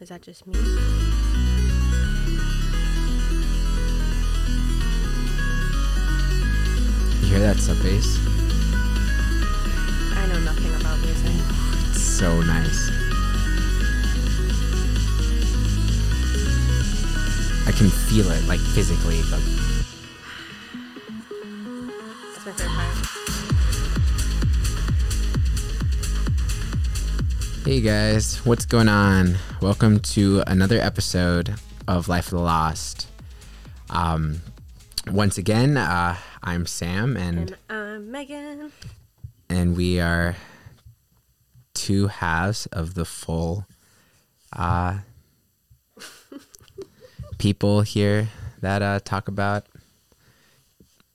Is that just me? You hear that sub bass? I know nothing about music. It's so nice. I can feel it, like physically. Like, hey guys, what's going on? Welcome to another episode of Life of the Lost. Um, once again, uh, I'm Sam, and And I'm Megan. and we are two halves of the full uh, people here that uh, talk about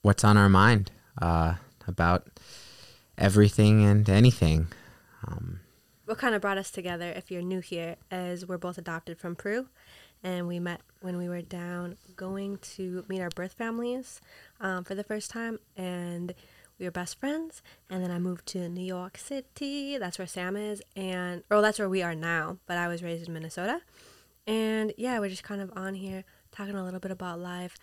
what's on our mind uh, about everything and anything. Um, What kind of brought us together, if you're new here, is we're both adopted from Peru, and we met when we were down going to meet our birth families um, for the first time, and we were best friends. And then I moved to New York City. That's where Sam is, and or that's where we are now. But I was raised in Minnesota, and yeah, we're just kind of on here talking a little bit about life,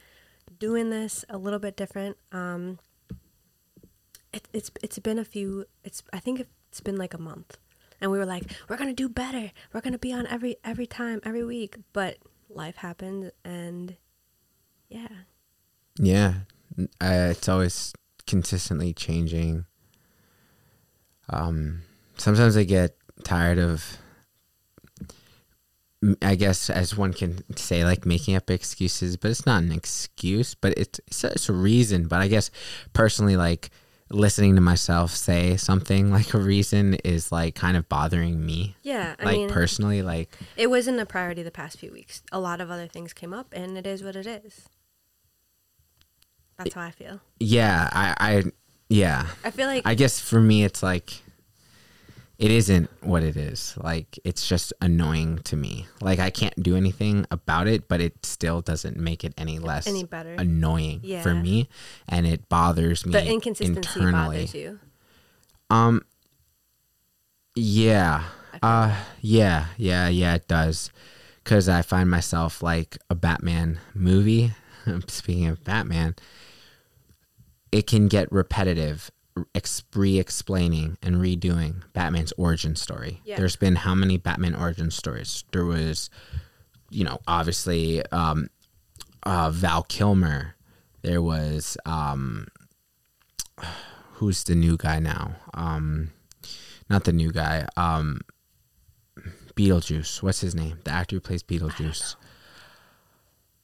doing this a little bit different. Um, it, it's it's been a few. It's I think it's been like a month, and we were like, we're gonna do better. We're gonna be on every every time every week. But life happened, and yeah, yeah, uh, it's always consistently changing. Um, sometimes I get tired of I guess as one can say, like making up excuses, but it's not an excuse, but it's it's a, it's a reason. But I guess personally, like listening to myself say something like a reason is like kind of bothering me. yeah. I like mean, personally, like it wasn't a priority the past few weeks. A lot of other things came up, and it is what it is. That's how I feel. yeah, I I yeah, I feel like I guess for me, it's like it isn't what it is. Like it's just annoying to me. Like I can't do anything about it, but it still doesn't make it any less any better. annoying for me, and it bothers me the inconsistency internally. bothers you. Um. Yeah. Uh. Yeah. Yeah. Yeah. It does. Because I find myself like a Batman movie. Speaking of Batman, it can get repetitive, re-explaining and redoing Batman's origin story. Yeah. There's been how many Batman origin stories? There was, you know, obviously um, uh, Val Kilmer. There was um, who's the new guy now? Um, not the new guy. Um, Beetlejuice. What's his name? The actor who plays Beetlejuice.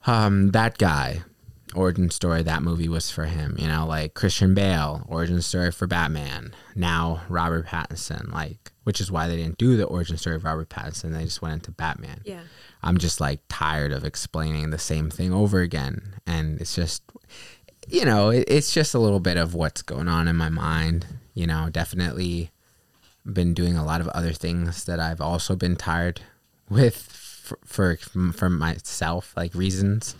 Um, that guy. Origin story. That movie was for him. You know, like Christian Bale. Origin story for Batman. Now Robert Pattinson. Like, which is why they didn't do the origin story of Robert Pattinson. They just went into Batman. Yeah. I'm just like tired of explaining the same thing over again. And it's just, you know, it, it's just a little bit of what's going on in my mind. You know, definitely been doing a lot of other things that I've also been tired with for, for, for myself, like reasons,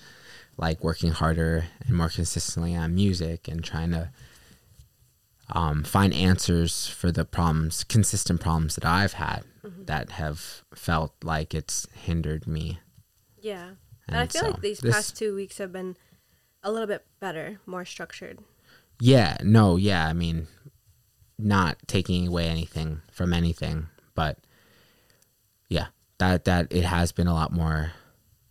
like working harder and more consistently on music and trying to um, find answers for the problems, consistent problems that I've had that have felt like it's hindered me. Yeah. And, And I feel so like these this- past two weeks have been a little bit better, more structured. Yeah, no, yeah, I mean, not taking away anything from anything, but yeah, that that it has been a lot more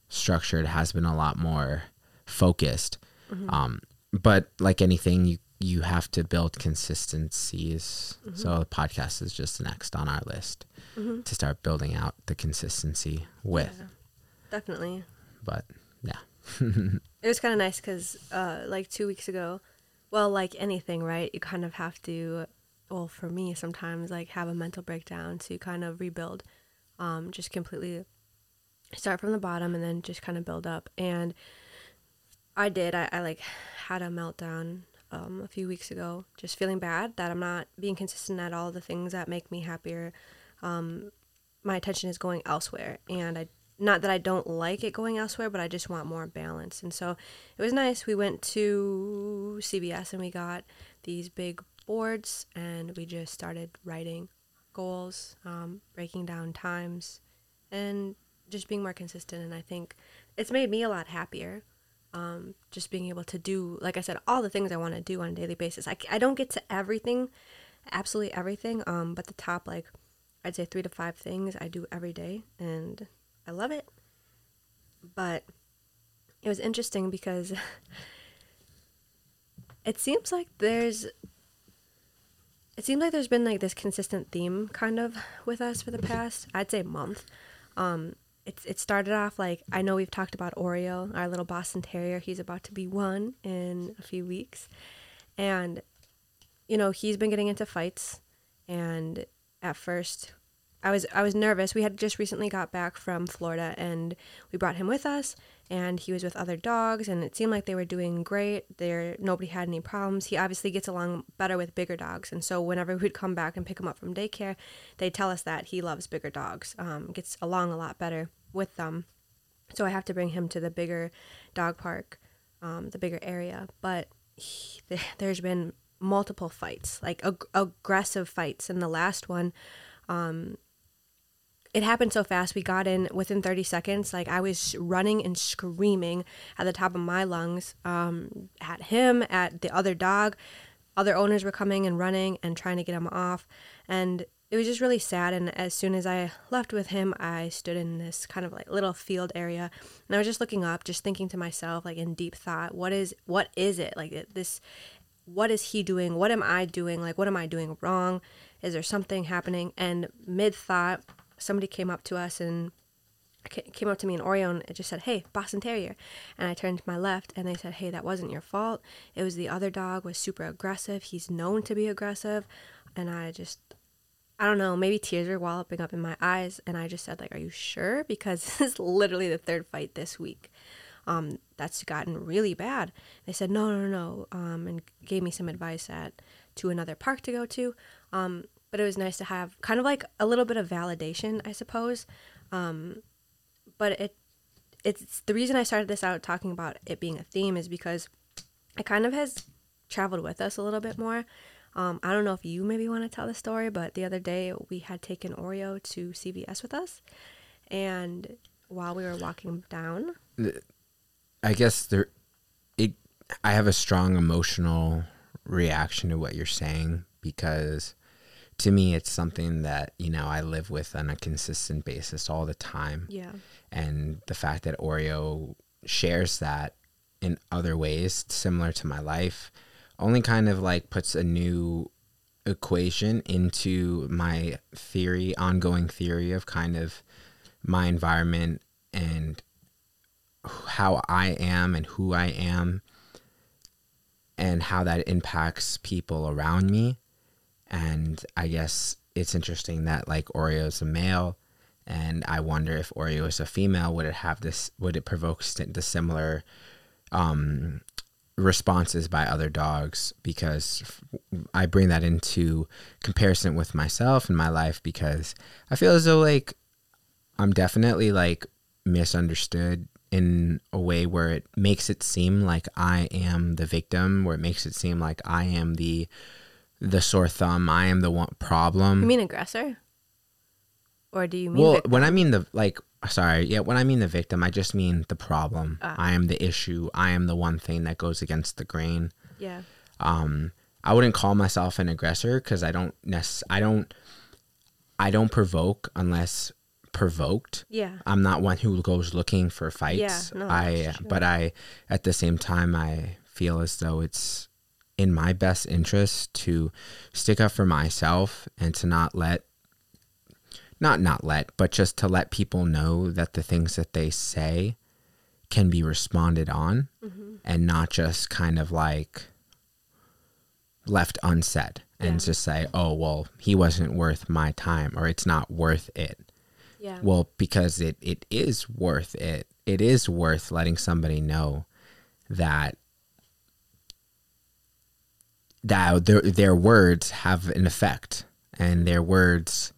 structured, has been a lot more focused. Um, but like anything, you you have to build consistencies. So the podcast is just next on our list to start building out the consistency with. Yeah. Definitely. But yeah, It was kind of nice because, uh, like two weeks ago, well, like anything, right? You kind of have to, well, for me, sometimes like have a mental breakdown to kind of rebuild, um, just completely start from the bottom and then just kind of build up. And I did. I, I like had a meltdown um, a few weeks ago, just feeling bad that I'm not being consistent at all the things that make me happier. Um, my attention is going elsewhere, and I not that I don't like it going elsewhere, but I just want more balance. And so it was nice. We went to CVS and we got these big boards, and we just started writing goals, um, breaking down times, and just being more consistent and i think it's made me a lot happier um, just being able to do like i said all the things i want to do on a daily basis. I, I don't get to everything absolutely everything um, but the top like i'd say three to five things i do every day and i love it. But it was interesting because it seems like there's it seems like there's been like this consistent theme kind of with us for the past i'd say month. Um it's it started off like i know we've talked about oreo our little boston terrier he's about to be one in a few weeks and you know he's been getting into fights and at first I was I was nervous. We had just recently got back from Florida and we brought him with us and he was with other dogs and it seemed like they were doing great. There nobody had any problems. He obviously gets along better with bigger dogs and so whenever we'd come back and pick him up from daycare, they'd tell us that he loves bigger dogs. Um, gets along a lot better with them. So I have to bring him to the bigger dog park, um, the bigger area. But he, there's been multiple fights, like ag- aggressive fights. And the last one, um, it happened so fast. We got in within 30 seconds. Like I was running and screaming at the top of my lungs um, at him, at the other dog. Other owners were coming and running and trying to get him off. And it was just really sad. And as soon as I left with him, I stood in this kind of like little field area and I was just looking up, just thinking to myself, like in deep thought, what is, what is it? Like this, what is he doing? What am I doing? Like, what am I doing wrong? Is there something happening? And mid thought, somebody came up to us and came up to me in Oreo and it just said, "Hey, Boston Terrier," and I turned to my left and they said, "Hey, that wasn't your fault. It was the other dog was super aggressive. He's known to be aggressive," and I just. I don't know, maybe tears were walloping up in my eyes, and I just said, like, are you sure? Because this is literally the third fight this week. Um, that's gotten really bad. They said, no, no, no, um, and gave me some advice at to another park to go to. Um, but it was nice to have kind of like a little bit of validation, I suppose. Um, but it it's the reason I started this out talking about it being a theme is because it kind of has traveled with us a little bit more. Um, I don't know if you maybe want to tell the story, but the other day we had taken Oreo to CVS with us, and while we were walking down, I guess there, it. I have a strong emotional reaction to what you're saying because to me it's something that you know i live with on a consistent basis all the time yeah and the fact that oreo shares that in other ways similar to my life only kind of like puts a new equation into my theory ongoing theory of kind of my environment and how i am and who i am and how that impacts people around me and I guess it's interesting that like Oreo is a male, and I wonder if Oreo is a female, would it have this? Would it provoke the similar um, responses by other dogs? Because I bring that into comparison with myself and my life because I feel as though like I'm definitely like misunderstood in a way where it makes it seem like I am the victim, where it makes it seem like I am the the sore thumb. I am the one problem. You mean aggressor? Or do you mean Well, victim? when I mean the like sorry, yeah, when I mean the victim, I just mean the problem. Uh, I am the issue. I am the one thing that goes against the grain. Yeah. Um I wouldn't call myself an aggressor cuz I don't nec- I don't I don't provoke unless provoked. Yeah. I'm not one who goes looking for fights. Yeah, no, I but I at the same time I feel as though it's in my best interest to stick up for myself and to not let not not let but just to let people know that the things that they say can be responded on mm-hmm. and not just kind of like left unsaid and yeah. just say oh well he wasn't worth my time or it's not worth it yeah well because it it is worth it it is worth letting somebody know that that their their words have an effect and their words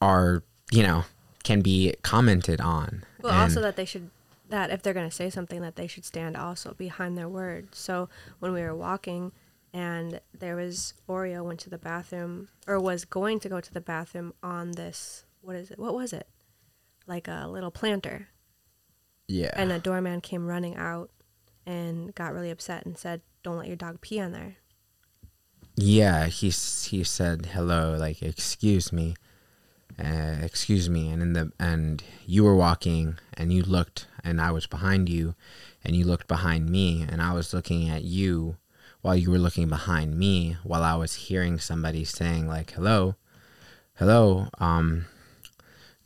are you know can be commented on. Well and also that they should that if they're going to say something that they should stand also behind their word so when we were walking and there was oreo went to the bathroom or was going to go to the bathroom on this what is it what was it? Like a little planter, Yeah. and a doorman came running out and got really upset and said, "Don't let your dog pee on there." Yeah, he he said hello, like excuse me, uh, excuse me, and in the and you were walking and you looked, and I was behind you, and you looked behind me, and I was looking at you, while you were looking behind me, while I was hearing somebody saying like hello, hello, um,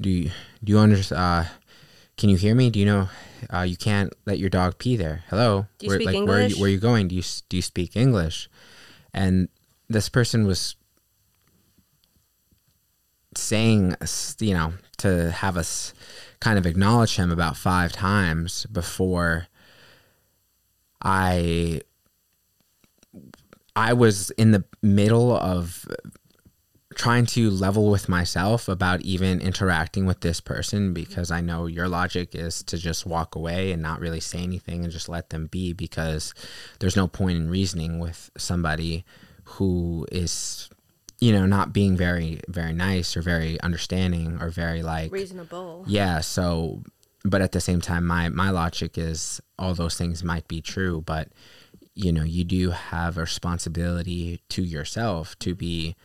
do you do you understand? Uh, can you hear me? Do you know uh, you can't let your dog pee there? Hello, Do you where, speak like, Where are, you, English? where are you going? Do you do you speak English? And this person was saying, you know, to have us kind of acknowledge him about five times before I I was in the middle of trying to level with myself about even interacting with this person because I know your logic is to just walk away and not really say anything and just let them be because there's no point in reasoning with somebody who is you know not being very very nice or very understanding or very like Reasonable. yeah so but at the same time my my logic is all those things might be true but you know you do have a responsibility to yourself to be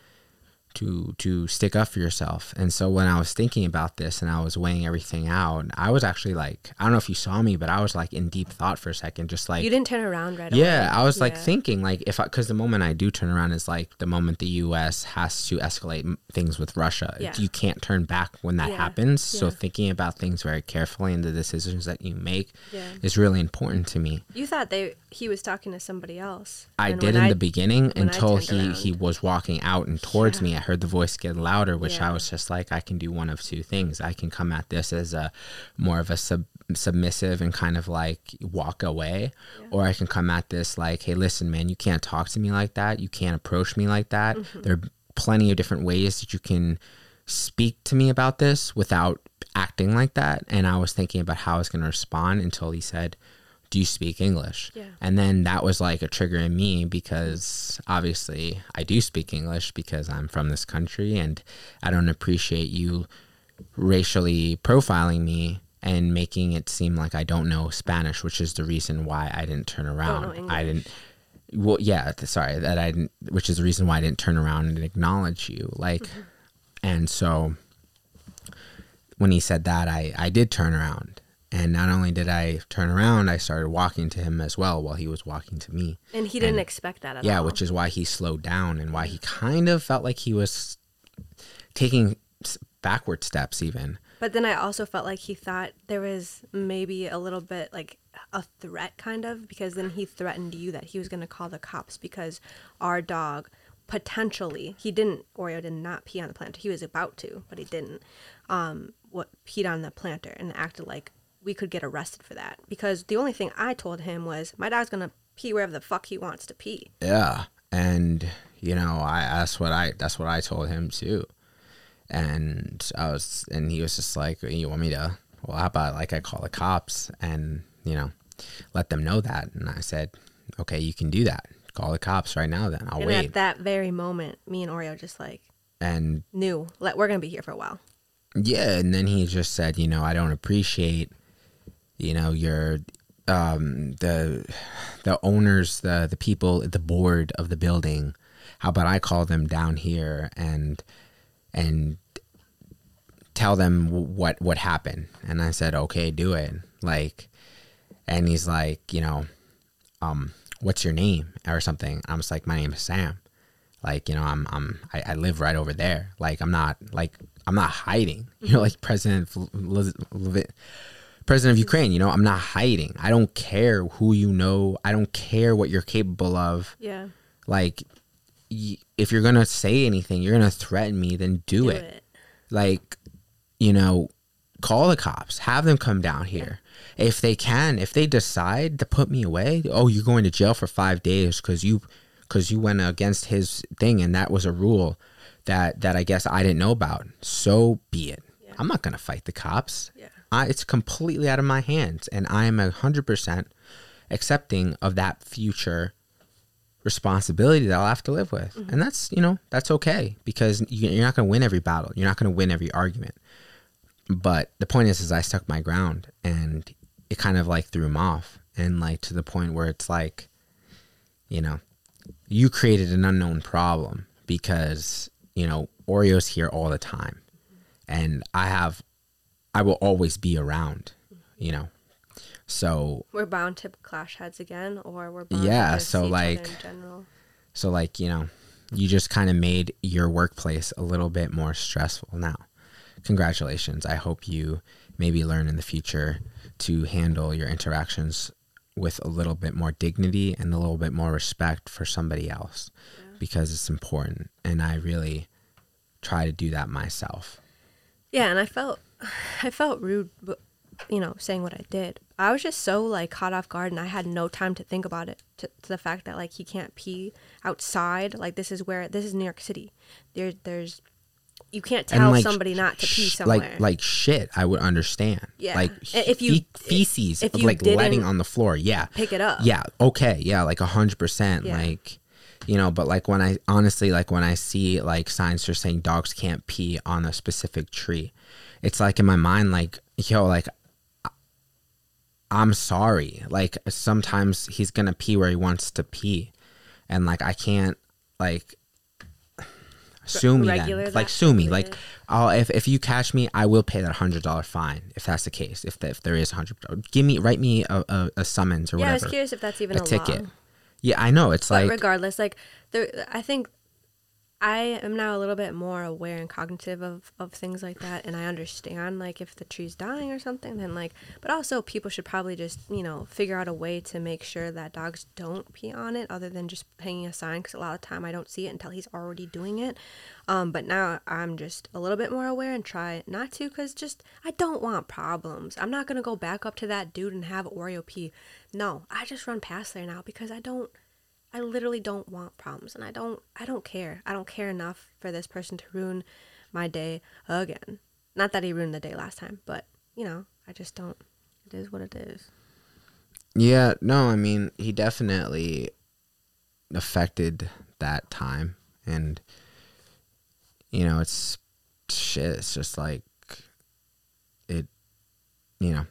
to to stick up for yourself and so when i was thinking about this and i was weighing everything out i was actually like i don't know if you saw me but i was like in deep thought for a second just like You didn't turn around right away. yeah, I was like thinking like if I because the moment I do turn around is like the moment the U.S. has to escalate things with Russia. Yeah. You can't turn back when that Yeah. happens. So thinking about things very carefully and the decisions that you make Yeah. is really important to me. You thought they he was talking to somebody else. I did in I- the beginning until he around- he was walking out and towards Yeah. me. I heard the voice get louder, which I was just like, I can do one of two things. I can come at this as a more of a sub submissive and kind of like walk away, or I can come at this like, hey, listen, man, you can't talk to me like that. You can't approach me like that. Mm-hmm. There are plenty of different ways that you can speak to me about this without acting like that. And I was thinking about how I was going to respond until he said, do you speak English? Yeah. And then that was like a trigger in me because obviously I do speak English because I'm from this country and I don't appreciate you racially profiling me and making it seem like I don't know Spanish, which is the reason why I didn't turn around. I didn't well yeah, sorry, that I didn't which is the reason why I didn't turn around and acknowledge you. Like and so when he said that I I did turn around. And not only did I turn around, I started walking to him as well while he was walking to me. and he didn't and- expect that at Yeah, all. which is why he slowed down and why he kind of felt like he was taking backward steps, even. But then I also felt like he thought there was maybe a little bit like a threat, kind of, because then he threatened you that he was going to call the cops because our dog potentially he didn't Oreo did not pee on the planter. He was about to, but he didn't. Um, what peed on the planter and acted like we could get arrested for that because the only thing I told him was my dog's gonna pee wherever the fuck he wants to pee. Yeah, and you know, I that's what I that's what I told him too. And I was, and he was just like, "You want me to? Well, how about like I call the cops and you know, let them know that?" And I said, "Okay, you can do that. Call the cops right now. Then I'll and wait." at that very moment, me and Oreo just like and knew let we're gonna be here for a while. Yeah, and then he just said, you know, I don't appreciate, you know, your um the the owners, the the people the board of the building. How about I call them down here and and tell them what what happened? And I said, okay, do it. Like, and he's like, you know, um, what's your name or something? I was like, my name is Sam. Like, you know, I'm I'm I, I live right over there. Like, I'm not like I'm not hiding. You know, like President Liz- Liv- President of Ukraine. You know, I'm not hiding. I don't care who you know. I don't care what you're capable of. Yeah. Like, y- if you're gonna say anything, you're gonna threaten me, then do, it. Like, you know, call the cops. Have them come down here. If they can, if they decide to put me away, oh, you're going to jail for five days because you because you went against his thing and that was a rule that that I guess I didn't know about. So be it. Yeah. I'm not gonna fight the cops. Yeah. I, it's completely out of my hands, and I am a hundred percent accepting of that future responsibility that I'll have to live with, mm-hmm. and that's you know that's okay because you- you're not going to win every battle. You're not going to win every argument. but the point is, is I stuck my ground, and it kind of like threw him off, and like to the point where it's like, you know, you created an unknown problem because you know Oreo's here all the time, and I have, I will always be around, you know, so We're bound to clash heads again, or we're bound Yeah, to so, like- in general. So like, you know, you just kind of made your workplace a little bit more stressful now. Congratulations. I hope you maybe learn in the future to handle your interactions with a little bit more dignity and a little bit more respect for somebody else because it's important and I really try to do that myself. Yeah, and I felt, I felt rude, but you know, saying what I did. I was just so like caught off guard, and I had no time to think about it. To, to the fact that like he can't pee outside. Like this is where this is New York City. There, there's, you can't tell like, somebody not to pee somewhere. Like like shit, I would understand. Yeah. Like if you- fe- feces if of you like letting on the floor. Yeah. pick it up. Yeah. Okay. Yeah. Like a hundred percent. Like, you know, but like when I honestly like when I see like signs for saying dogs can't pee on a specific tree, it's like in my mind like yo like. I'm sorry. Like sometimes he's gonna pee where he wants to pee, and like I can't like sue me then. Like sue me. Like. I'll if, if you catch me, I will pay that hundred dollar fine if that's the case. If the, if there is a hundred, give me write me a, a, a summons or yeah. I was curious if that's even a a, ticket. law. Yeah, I know. It's But like regardless, like there, I think I am now a little bit more aware and cognitive of, of things like that, and I understand like if the tree's dying or something, then like, but also people should probably just you know figure out a way to make sure that dogs don't pee on it, other than just hanging a sign. Because a lot of time I don't see it until he's already doing it. Um, but now I'm just a little bit more aware and try not to, because just I don't want problems. I'm not gonna go back up to that dude and have Oreo pee. No, I just run past there now because I don't. I literally don't want problems and I don't I don't care. I don't care enough for this person to ruin my day again. Not that he ruined the day last time, but you know, I just don't it is what it is. yeah, no. I mean, he definitely affected that time, and you know, it's shit. It's just like it. You know,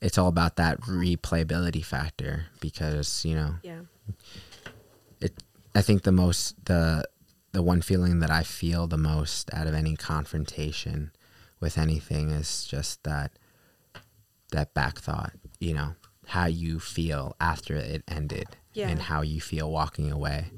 it's all about that replayability factor because you know Yeah. It i think the most the the one feeling that i feel the most out of any confrontation with anything is just that that back thought you know how you feel after it ended Yeah. and how you feel walking away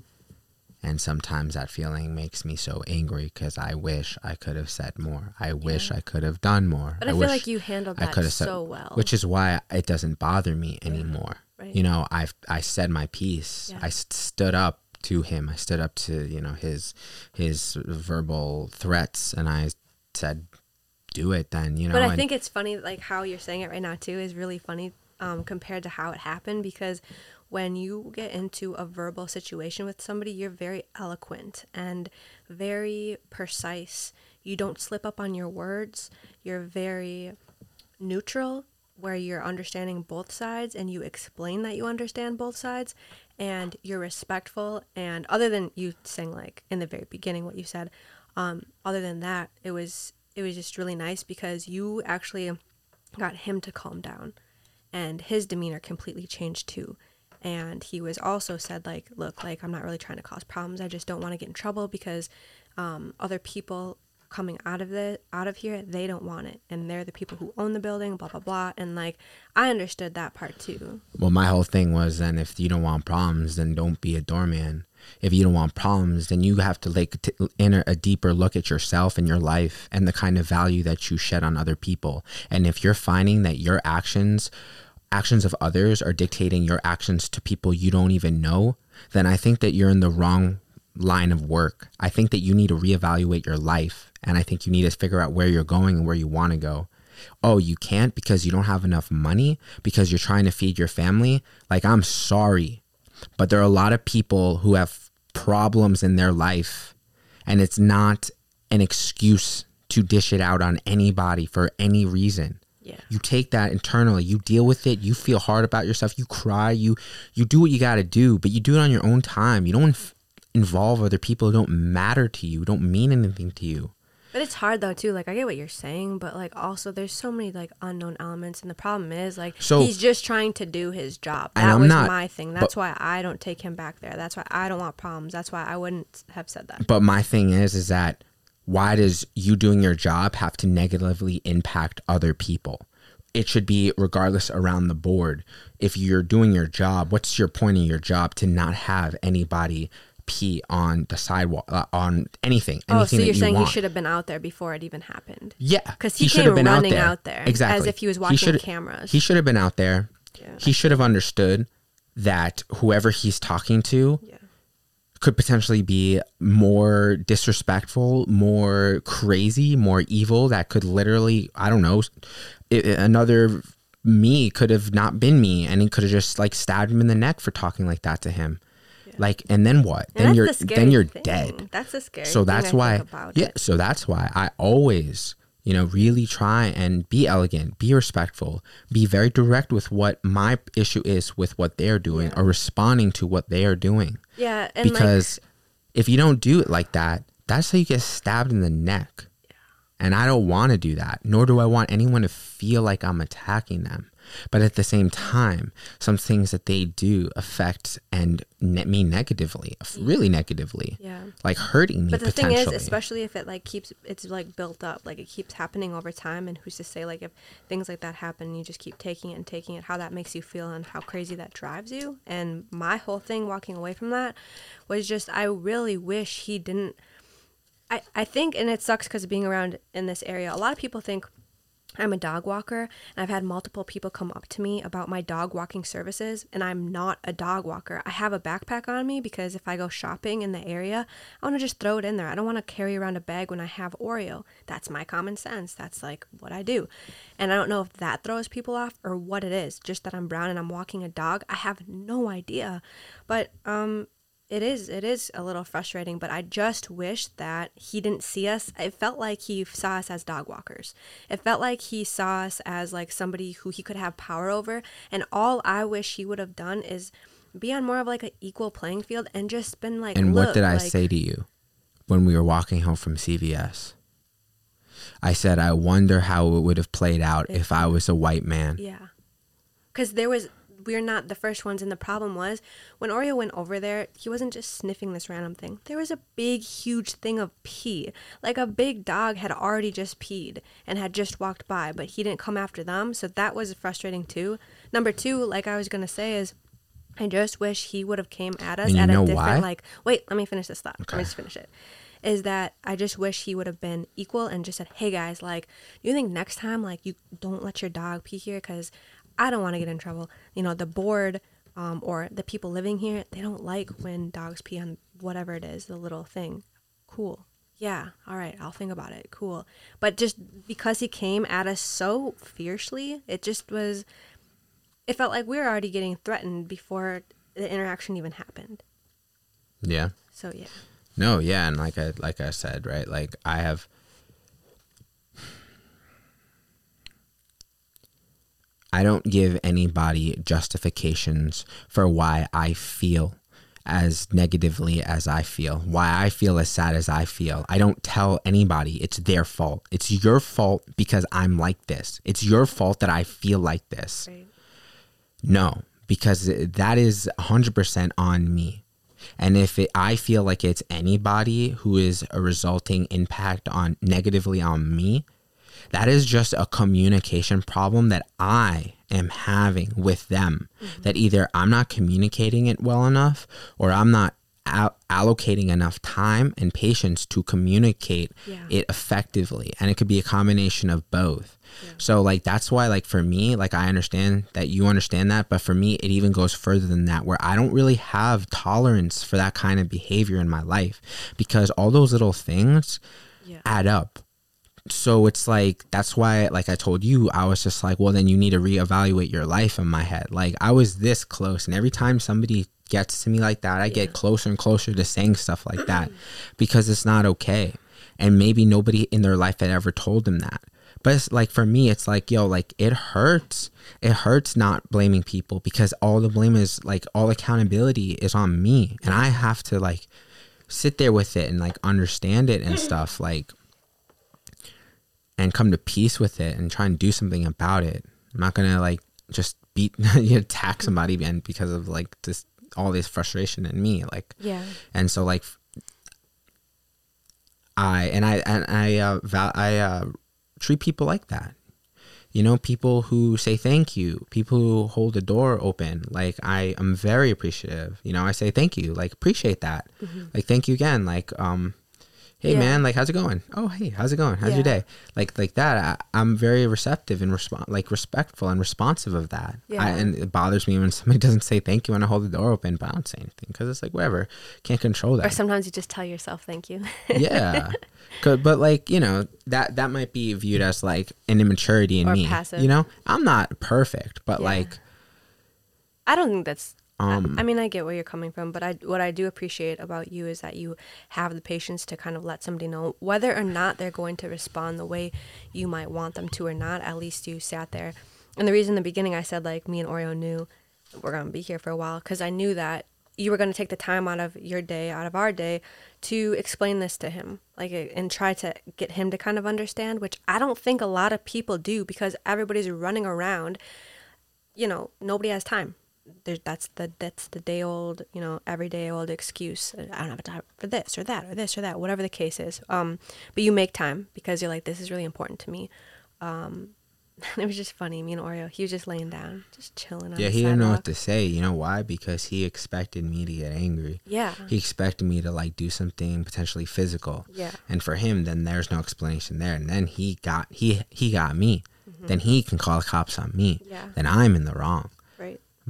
and sometimes that feeling makes me so angry because i wish i could have said more i wish Yeah. i could have done more But I, feel wish like you handled I that have said, so well. which is why it doesn't bother me anymore. Right. You know, I I said my piece. Yeah. I st- stood up to him. I stood up to you know his his verbal threats, and I said, "Do it then." You know, But I and think it's funny, like how you're saying it right now too, is really funny um, compared to how it happened. Because when you get into a verbal situation with somebody, you're very eloquent and very precise. You don't slip up on your words. You're very neutral, where you're understanding both sides and you explain that you understand both sides, and you're respectful. And other than you saying like in the very beginning what you said, um, other than that, it was it was just really nice because you actually got him to calm down, and his demeanor completely changed too. And he was also said like, look, like I'm not really trying to cause problems. I just don't want to get in trouble because um, other people coming out of the out of here they don't want it and they're the people who own the building blah blah blah and like i understood that part too well, my whole thing was then if you don't want problems, then don't be a doorman. If you don't want problems, then you have to like t- enter a deeper look at yourself and your life and the kind of value that you shed on other people. And if you're finding that your actions actions of others are dictating your actions to people you don't even know, then I think that you're in the wrong line of work. I think that you need to reevaluate your life and I think you need to figure out where you're going and where you want to go. Oh, you can't because you don't have enough money because you're trying to feed your family? Like I'm sorry, but there are a lot of people who have problems in their life and it's not an excuse to dish it out on anybody for any reason. Yeah. You take that internally. You deal with it. You feel hard about yourself. You cry. You you do what you got to do but you do it on your own time. You don't involve other people who don't matter to you don't mean anything to you But it's hard though too. Like I get what you're saying, but like also there's so many like unknown elements, and the problem is like So- he's just trying to do his job. That was not- my thing. That's why I don't take him back there. That's why I don't want problems. That's why I wouldn't have said that. But my thing is, is that why does you doing your job have to negatively impact other people? It should be regardless around the board. If you're doing your job, what's your point of your job to not have anybody pee on the sidewalk uh, on anything? Oh, so you're you saying want. he should have been out there before it even happened? Yeah, Because he, should came have been running out there. out there, exactly as if he was He watching should- cameras. He should have been out there. Yeah. He should have understood that whoever he's talking to Yeah. could potentially be more disrespectful, more crazy, more evil. That could literally, I don't know, i- i- another me could have not been me, and he could have just like stabbed him in the neck for talking like that to him. Like, and then what? And then you're the then you're thing. dead. That's a scary. So thing that's why, about yeah. it. So that's why I always, you know, really try and be elegant, be respectful, be very direct with what my issue is with what they're doing Yeah. or responding to what they are doing. Yeah, and like, Because if you don't do it like that, that's how you get stabbed in the neck. yeah. And I don't want to do that, nor do I want anyone to feel like I'm attacking them. But at the same time, some things that they do affect and ne- me negatively, really negatively, yeah. like hurting me But the thing is, especially if it like keeps it's like built up, like it keeps happening over time, and who's to say like if things like that happen, you just keep taking it and taking it, how that makes you feel and how crazy that drives you. And my whole thing walking away from that was just I really wish he didn't. I I think, and it sucks because being around in this area, a lot of people think I'm a dog walker, and I've had multiple people come up to me about my dog walking services, and I'm not a dog walker. I have a backpack on me because if I go shopping in the area, I want to just throw it in there. I don't want to carry around a bag when I have Oreo. That's my common sense. That's like what I do. And I don't know if that throws people off or what it is. Just that I'm brown and I'm walking a dog. I have no idea. But um it is it is a little frustrating but i just wish that he didn't see us it felt like he saw us as dog walkers it felt like he saw us as like somebody who he could have power over and all i wish he would have done is be on more of like an equal playing field and just been like and what "Look, did I like, say to you when we were walking home from CVS? I said, I wonder how it would have played out if, If- I was a white man. Yeah. Because there was, we're not the first ones. And the problem was when Oreo went over there, he wasn't just sniffing this random thing. There was a big, huge thing of pee. Like a big dog had already just peed and had just walked by, but he didn't come after them. So that was frustrating too. Number two, like I was going to say, is I just wish he would have came at us at a different why? like wait, let me finish this thought. Let me just finish it. Is that I just wish he would have been equal and just said, "Hey guys, like, you think next time like you don't let your dog pee here cuz I don't want to get in trouble." You know, the board um, or the people living here, they don't like when dogs pee on whatever it is, the little thing. Cool. Yeah, all right, I'll think about it. Cool. But just because he came at us so fiercely, it just was it felt like we were already getting threatened before the interaction even happened. Yeah. So yeah. No, yeah, and like I like I said, right? Like I have I don't give anybody justifications for why I feel as negatively as I feel, why I feel as sad as I feel. I don't tell anybody it's their fault. It's your fault because I'm like this. It's your fault that I feel like this. Right. No, because that is 100% on me. And if it, I feel like it's anybody who is a resulting impact on negatively on me, that is just a communication problem that I am having with them. Mm-hmm. That either I'm not communicating it well enough or I'm not al- allocating enough time and patience to communicate Yeah. it effectively. And it could be a combination of both. So like that's why like for me like I understand that you understand that but for me it even goes further than that where I don't really have tolerance for that kind of behavior in my life because all those little things Yeah. add up. So it's like that's why like I told you I was just like well then you need to reevaluate your life in my head. Like I was this close and every time somebody gets to me like that I get closer and closer to saying stuff like that because it's not okay. And maybe nobody in their life had ever told them that. But it's like for me, it's like, yo, like it hurts. It hurts not blaming people because all the blame is like all accountability is on me. And I have to like sit there with it and like understand it and stuff. Like and come to peace with it and try and do something about it. I'm not gonna like just beat you attack somebody and because of like this all this frustration in me like Yeah. and so like I and I and I uh, val- I uh, treat people like that. You know, people who say thank you, people who hold the door open. Like I am very appreciative. You know, I say thank you, like appreciate that. Like thank you again. Like um, hey Yeah. man, like how's it going? Oh hey, how's it going? How's your day? Like like that. I, I'm very receptive and respond like respectful and responsive of that. I, Yeah. and it bothers me when somebody doesn't say thank you when I hold the door open, but I don't say anything because it's like whatever. Can't control that Or sometimes you just tell yourself thank you. yeah but like you know that that might be viewed as like an immaturity in Or me passive. you know i'm not perfect but Yeah. like I don't think that's. Um I, mean, I get where you're coming from, but I what I do appreciate about you is that you have the patience to kind of let somebody know whether or not they're going to respond the way you might want them to or not. At least you sat there. And the reason in the beginning I said like me and Oreo knew we're gonna be here for a while because I knew that you were gonna take the time out of your day, out of our day, to explain this to him, like and try to get him to kind of understand, which I don't think a lot of people do because everybody's running around you know nobody has time that's the that's the day old you know everyday old excuse. I don't have a time for this or that or this or that whatever the case is. Um but you make time because you're like this is really important to me. Um it was just funny me and oreo he was just laying down just chilling on yeah he didn't know what to say. You know why? Because he expected me to get angry. Yeah. He expected me to like do something potentially physical. Yeah. And for him then there's no explanation there. And then he got he he got me. Mm-hmm. then he can call the cops on me. Yeah. Then i'm in the wrong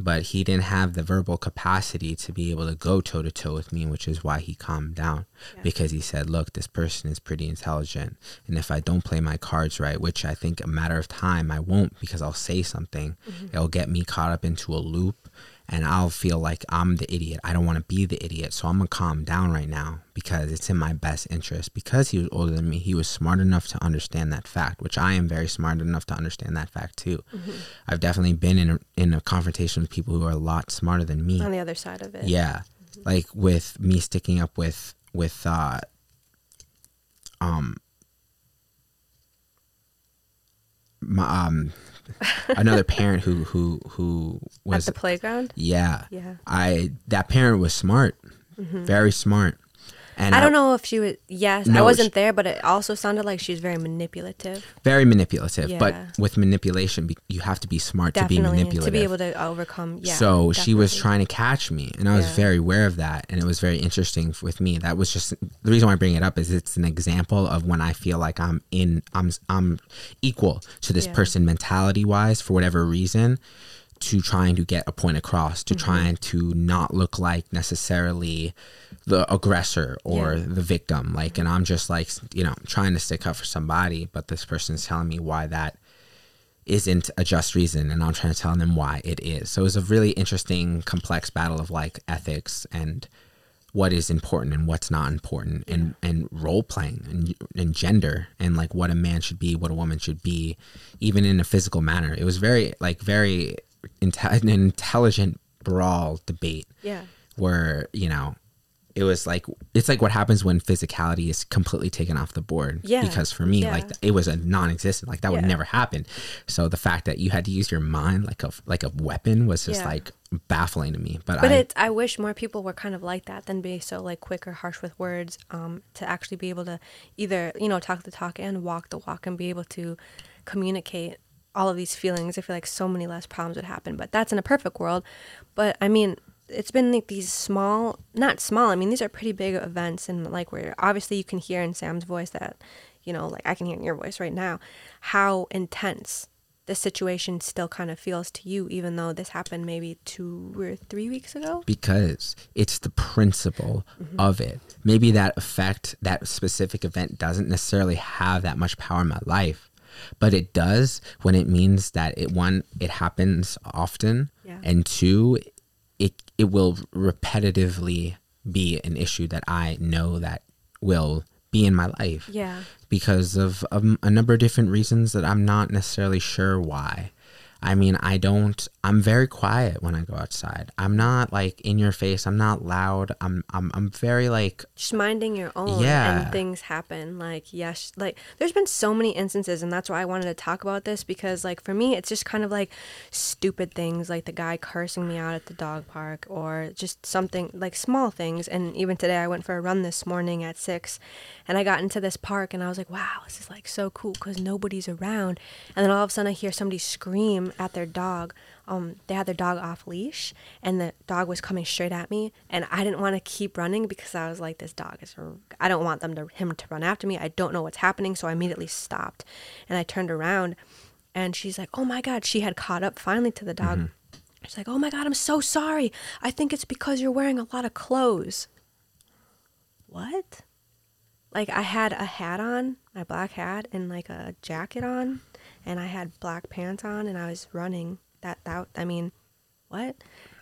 but he didn't have the verbal capacity to be able to go toe to toe with me, which is why he calmed down. Yeah. Because he said, Look, this person is pretty intelligent. And if I don't play my cards right, which I think a matter of time I won't because I'll say something, mm-hmm. it'll get me caught up into a loop and I'll feel like I'm the idiot. I don't want to be the idiot. So I'm going to calm down right now because it's in my best interest. Because he was older than me, he was smart enough to understand that fact, which I am very smart enough to understand that fact too. I've definitely been in a, in a confrontation with people who are a lot smarter than me. on the other side of it Yeah. Like with me sticking up with with uh um my, um another parent who who who was at the playground yeah. yeah I that parent was smart. Mm-hmm. Very smart. And I don't know if she was. Yes, I wasn't she- there, but it also sounded like she was very manipulative. very manipulative. Yeah. But with manipulation, be- you have to be smart Definitely to be manipulative. to be able to overcome. Yeah. so she was trying to catch me, and I was Yeah. very aware of that, and it was very interesting with me. That was just the reason why I bring it up is it's an example of when I feel like I'm in, I'm, I'm equal to this person mentality wise for whatever reason, to trying to get a point across, to Mm-hmm. trying to not look like necessarily the aggressor or Yeah. the victim. Like, and I'm just like, you know, trying to stick up for somebody, but this person's telling me why that isn't a just reason and I'm trying to tell them why it is. So it was a really interesting, complex battle of like ethics and what is important and what's not important and, and role playing and, and gender and like what a man should be, what a woman should be, even in a physical manner. It was very like very an intelligent brawl debate Yeah. where, you know, it was like it's like what happens when physicality is completely taken off the board. Yeah, Because for me, yeah. like it was a non-existent. Like that would never happen. So the fact that you had to use your mind like a like a weapon was just Yeah. like baffling to me. But, But I it, I wish more people were kind of like that than be so like quick or harsh with words. Um, to actually be able to either you know talk the talk and walk the walk and be able to communicate all of these feelings. I feel like so many less problems would happen. But that's in a perfect world. But I mean, it's been like these small, not small. I mean, these are pretty big events, and like where obviously you can hear in Sam's voice that, you know, like I can hear in your voice right now, how intense the situation still kind of feels to you, even though this happened maybe two or three weeks ago. because it's the principle Mm-hmm. of it. Maybe that effect, that specific event doesn't necessarily have that much power in my life, but it does when it means that it one, it happens often, Yeah. and two, it it will repetitively be an issue that I know that will be in my life Yeah. because of um, a number of different reasons that I'm not necessarily sure why. I mean, I don't. I'm very quiet when I go outside. I'm not like in your face. I'm not loud. I'm I'm I'm very like just minding your own Yeah. and things happen like yes like there's been so many instances and that's why i wanted to talk about this because like for me it's just kind of like stupid things like the guy cursing me out at the dog park or just something like small things and even today i went for a run this morning at six and i got into this park and i was like wow this is like so cool because nobody's around and then all of a sudden i hear somebody scream at their dog um, they had their dog off leash and the dog was coming straight at me and i didn't want to keep running because i was like this dog is i don't want them to him to run after me. I don't know what's happening so i immediately stopped and i turned around and she's like oh my god she had caught up finally to the dog. She's like oh my god i'm so sorry. I think it's because you're wearing a lot of clothes. What? Like I had a hat on, my black hat, and like a jacket on, and I had black pants on, and I was running. That that I mean, what?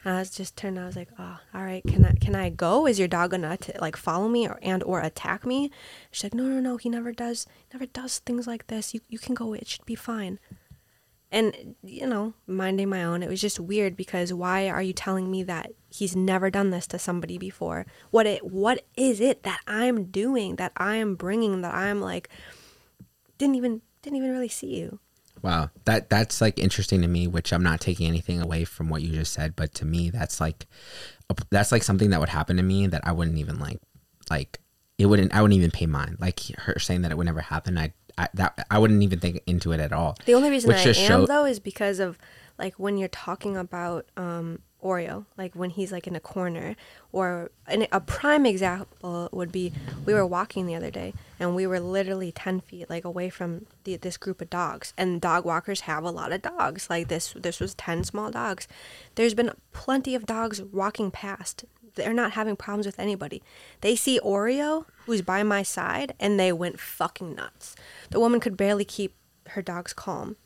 And I was just turned. I was like, oh, all right. Can I can I go? Is your dog gonna t- like follow me or and or attack me? She's like, no, no, no. He never does. Never does things like this. You you can go. It should be fine. And you know, minding my own. It was just weird because why are you telling me that he's never done this to somebody before? What it what is it that I'm doing that I am bringing that I'm like didn't even didn't even really see you. Wow, that that's like interesting to me. Which I'm not taking anything away from what you just said, but to me, that's like that's like something that would happen to me that I wouldn't even like like it wouldn't I wouldn't even pay mind. Like her saying that it would never happen, I I that I wouldn't even think into it at all. The only reason I am show- though is because of like when you're talking about um, Oreo, like when he's like in a corner, or and a prime example would be we were walking the other day and we were literally ten feet like away from the, this group of dogs, and dog walkers have a lot of dogs. Like this, this was ten small dogs. There's been plenty of dogs walking past. They're not having problems with anybody. They see Oreo, who's by my side, and they went fucking nuts. The woman could barely keep her dogs calm.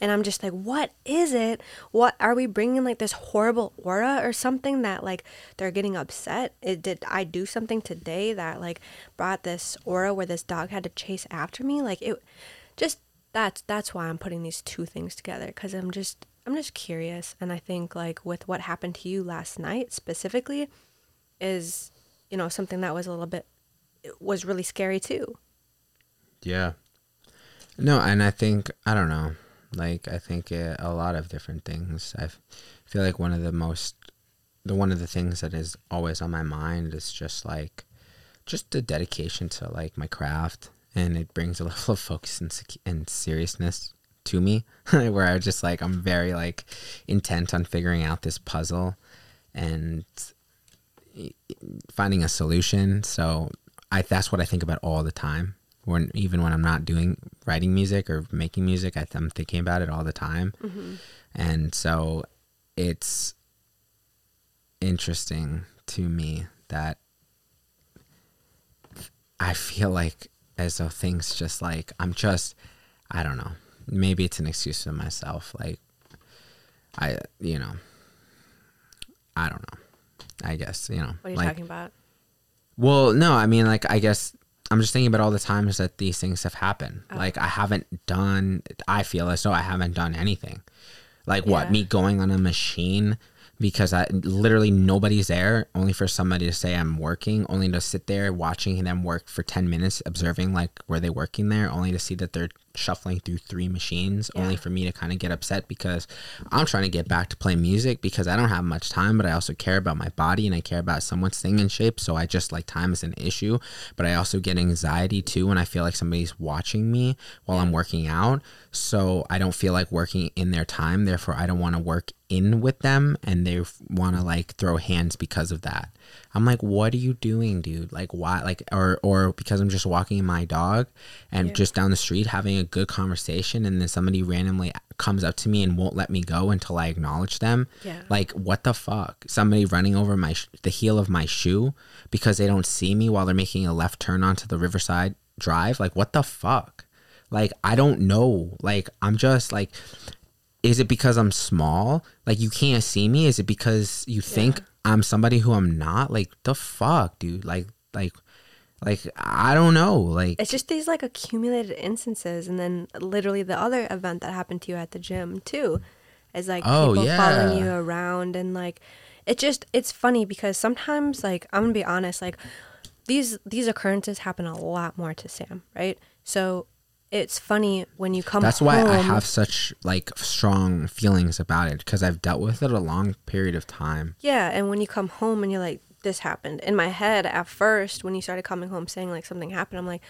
And I'm just like, what is it? What are we bringing like this horrible aura or something that like they're getting upset? It, did I do something today that like brought this aura where this dog had to chase after me? Like it, just that's that's why I'm putting these two things together because I'm just I'm just curious, and I think like with what happened to you last night specifically, is you know something that was a little bit was really scary too. Yeah. No, and I think I don't know. Like I think uh, a lot of different things. I feel like one of the most, the one of the things that is always on my mind is just like, just the dedication to like my craft, and it brings a level of focus and, and seriousness to me, where I just like I'm very like intent on figuring out this puzzle, and finding a solution. So I that's what I think about all the time. When even when I'm not doing writing music or making music, I, I'm thinking about it all the time. Mm-hmm. And so it's interesting to me that I feel like as though things just like I'm just I don't know. Maybe it's an excuse for myself. Like I you know I don't know. I guess, you know. What are you like, talking about? well, no, I mean, like, I guess I'm just thinking about all the times that these things have happened. Oh. Like, I haven't done, I feel as though I haven't done anything. Like, what, me going on a machine because I literally nobody's there, only for somebody to say I'm working, only to sit there watching them work for 10 minutes, observing, like, were they working there, only to see that they're shuffling through three machines, only for me to kind of get upset because I'm trying to get back to play music because I don't have much time, but I also care about my body and I care about someone staying in shape. So I just like time is an issue, but I also get anxiety too when I feel like somebody's watching me while I'm working out. So I don't feel like working in their time. Therefore, I don't want to work in with them and they want to like throw hands because of that. I'm like, what are you doing, dude? Like, why? Like, or or because I'm just walking my dog and just down the street having a good conversation, and then somebody randomly comes up to me and won't let me go until I acknowledge them. Yeah. Like, what the fuck? Somebody running over my sh- the heel of my shoe because they don't see me while they're making a left turn onto the Riverside Drive. Like, what the fuck? Like, I don't know. Like, I'm just like is it because I'm small? Like you can't see me? Is it because you think I'm somebody who I'm not? Like the fuck, dude? Like like like I don't know. Like It's just these like accumulated instances, and then literally the other event that happened to you at the gym too. is like Oh, people following you around and like it just it's funny because sometimes like I'm gonna be honest like these these occurrences happen a lot more to Sam right so it's funny when you come home. That's why I have such like strong feelings about it because I've dealt with it a long period of time. Yeah, and when you come home and you're like, this happened. In my head, at first, when you started coming home saying like something happened, I'm like,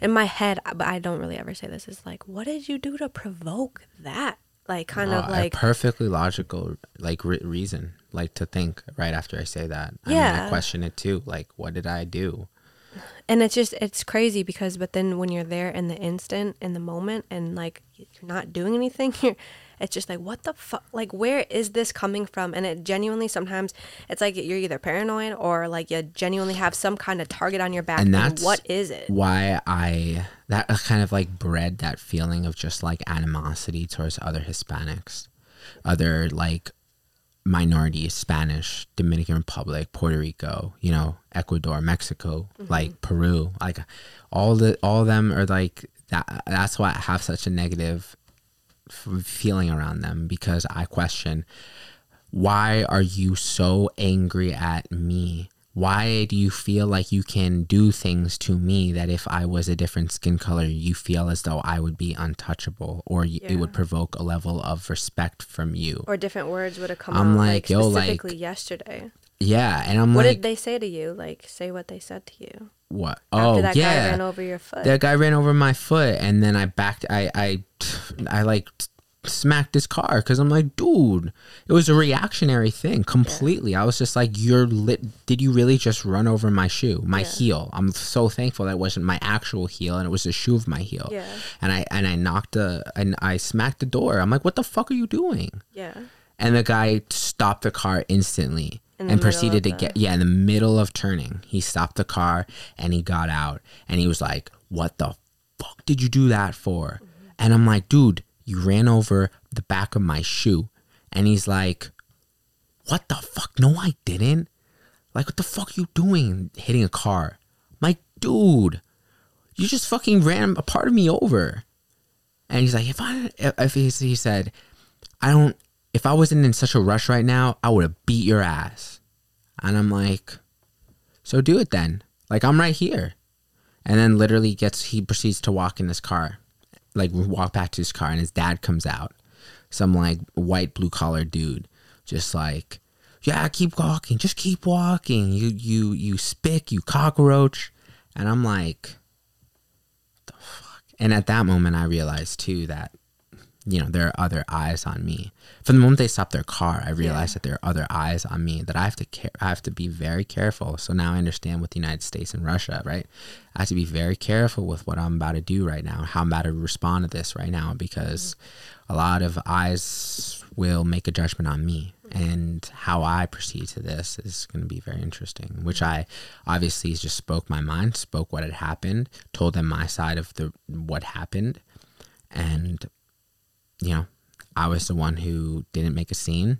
in my head, but I don't really ever say this, is like, what did you do to provoke that? Like, kind of like, a perfectly logical like re- reason like to think right after I say that. I mean, Yeah. I question it too. Like, what did I do? And it's just, it's crazy because, but then when you're there in the instant, in the moment, and like, you're not doing anything, you're, it's just like, what the fuck? Like, where is this coming from? And it genuinely sometimes, it's like you're either paranoid or like you genuinely have some kind of target on your back. And And that's what is it? Why I that uh, kind of like bred that feeling of just like animosity towards other Hispanics, other like minorities, Spanish, Dominican Republic, Puerto Rico, you know, Ecuador, Mexico, mm-hmm. like Peru, like all the all of them are like that. That's why I have such a negative f- feeling around them because I question why are you so angry at me? Why do you feel like you can do things to me that if I was a different skin color, you feel as though I would be untouchable or y it would provoke a level of respect from you? Or different words would have come I'm out like, like, yo, like- yesterday. Yeah, and I'm What like, what did they say to you? Like, say what they said to you what? after Oh, that guy yeah. ran over your foot. that guy ran over my foot and then i backed i i i like smacked his car because i'm like dude. It was a reactionary thing completely. I was just like you're lit did you really just run over my shoe my Yeah. heel? I'm so thankful that it wasn't my actual heel and it was the shoe of my heel. Yeah. and i and i knocked the and i smacked the door. I'm like what the fuck are you doing? Yeah. and the guy stopped the car instantly and proceeded to the- get yeah in the middle of turning he stopped the car and he got out and he was like what the fuck did you do that for? And i'm like dude you ran over the back of my shoe and he's like what the fuck no i didn't like what the fuck are you doing hitting a car I'm like dude you just fucking ran a part of me over and he's like if i if he, he said I don't. If I wasn't in such a rush right now, I would have beat your ass. And I'm like, so do it then. Like I'm right here. And then literally gets he proceeds to walk in his car, like walk back to his car, and his dad comes out, some like white blue collar dude, just like, yeah, keep walking, just keep walking. You you you spick, you cockroach, and I'm like, the fuck. And at that moment, I realized too that you know, there are other eyes on me. From the moment they stop their car, I realized that there are other eyes on me that I have to care. I have to be very careful. So now I understand with the United States and Russia, right? I have to be very careful with what I'm about to do right now, how I'm about to respond to this right now, because a lot of eyes will make a judgment on me, mm-hmm. and how I proceed to this is going to be very interesting. Which I obviously just spoke my mind, spoke what had happened, told them my side of the what happened, and you know, I was the one who didn't make a scene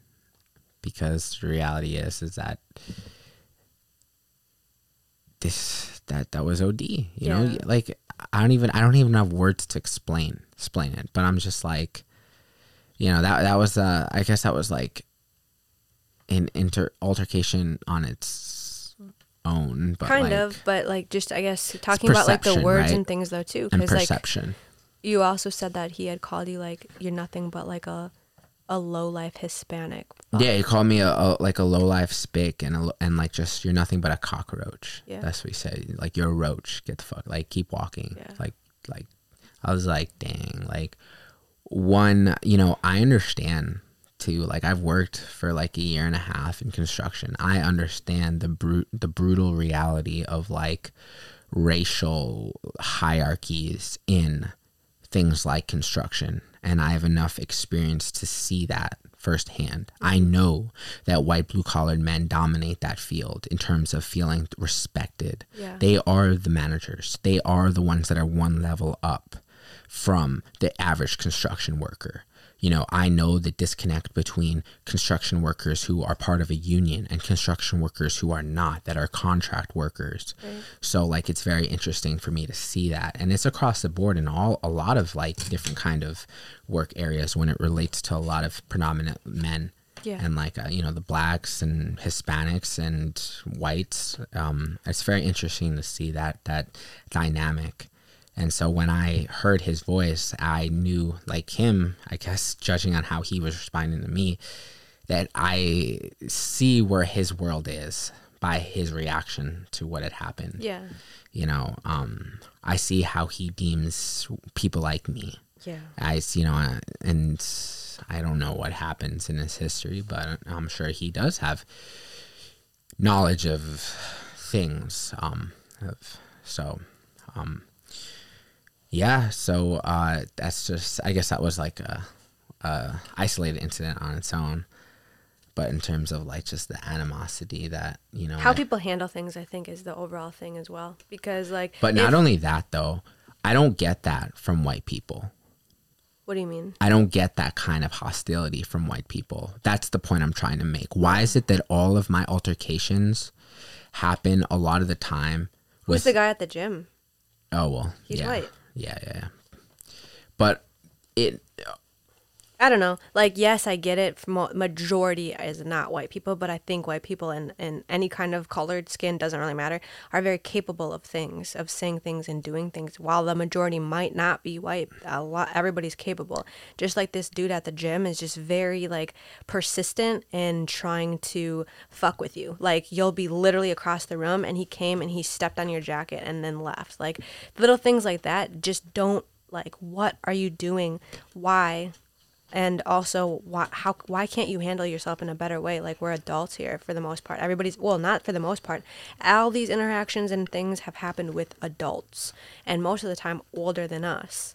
because the reality is is that this that that was OD. You know, like I don't even I don't even have words to explain explain it, but I'm just like, you know, that that was uh I guess that was like an inter altercation on its own, but kind like, of, but like just I guess talking about like the words right? and things though too, because like perception. You also said that he had called you like you're nothing but like a a low life Hispanic. Yeah, he called me a, a like a low life spick and a, and like just you're nothing but a cockroach. Yeah. That's what he said. Like you're a roach. Get the fuck like keep walking. Yeah. Like like I was like dang like one you know I understand too like I've worked for like a year and a half in construction. I understand the brute the brutal reality of like racial hierarchies in things like construction and I have enough experience to see that firsthand. I mm-hmm. know that white blue collared men dominate that field in terms of feeling respected. Yeah. They are the managers. They are the ones that are one level up from the average construction worker. You know, I know the disconnect between construction workers who are part of a union and construction workers who are not, that are contract workers. Right. So like it's very interesting for me to see that. And it's across the board in all a lot of like different kind of work areas when it relates to a lot of predominant men. Yeah. And like uh, you know the blacks and Hispanics and whites, um, it's very interesting to see that that dynamic. And so when I heard his voice, I knew, like him, I guess, judging on how he was responding to me, that I see where his world is by his reaction to what had happened. Yeah. You know, um, I see how he deems people like me. Yeah. I, you know, uh, and I don't know what happens in his history, but I'm sure he does have knowledge of things. Um, of, so, um, yeah. So uh, that's just. I guess that was like a, a isolated incident on its own. But in terms of like just the animosity that you know, How I- people handle things, I think, is the overall thing as well. Because, like, But not if- only that though, I don't get that from white people. what do you mean? I don't get that kind of hostility from white people. That's the point I'm trying to make. Why is it that all of my altercations happen a lot of the time Who's with the guy at the gym? Oh well, He's yeah. white. Yeah, yeah. But it I don't know. Like, yes, I get it. Majority is not white people, but I think white people and, and any kind of colored skin doesn't really matter are very capable of things, of saying things and doing things. While the majority might not be white, a lot everybody's capable. Just like this dude at the gym is just very like persistent in trying to fuck with you. Like you'll be literally across the room, and he came and he stepped on your jacket and then left. Like little things like that. Just don't like. What are you doing? Why? And also why how why can't you handle yourself in a better way? Like we're adults here for the most part. Everybody's well not for the most part. All these interactions and things have happened with adults and most of the time older than us.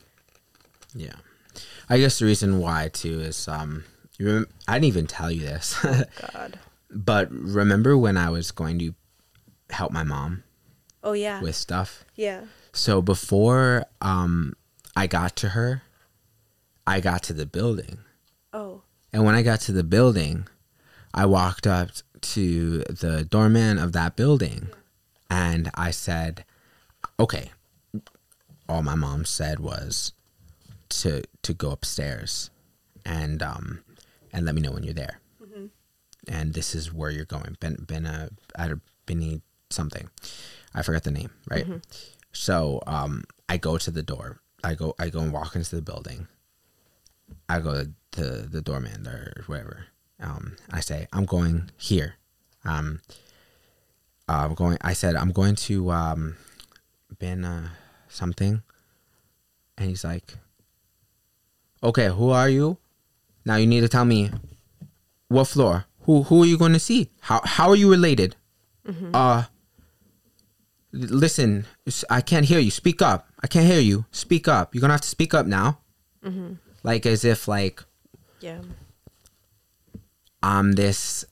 Yeah. I guess the reason why too is um you rem- I didn't even tell you this. god. But remember when I was going to help my mom oh yeah. with stuff? yeah. So before um I got to her, I got to the building. oh And when I got to the building, I walked up to the doorman of that building and I said, "Okay." All my mom said was to to go upstairs and um and let me know when you're there. And this is where you're going. Ben Ben uh Benny something. I forgot the name, right? So um I go to the door. I go I go and walk into the building. I go to the doorman or whatever. Um, I say, I'm going here. Um, uh, I'm going. I said, I'm going to um, Ben uh, something, and he's like, Okay, who are you? Now you need to tell me what floor. Who who are you going to see? How how are you related? Uh, listen, I can't hear you. Speak up. I can't hear you. Speak up. You're gonna have to speak up now. Like as if like yeah I'm this.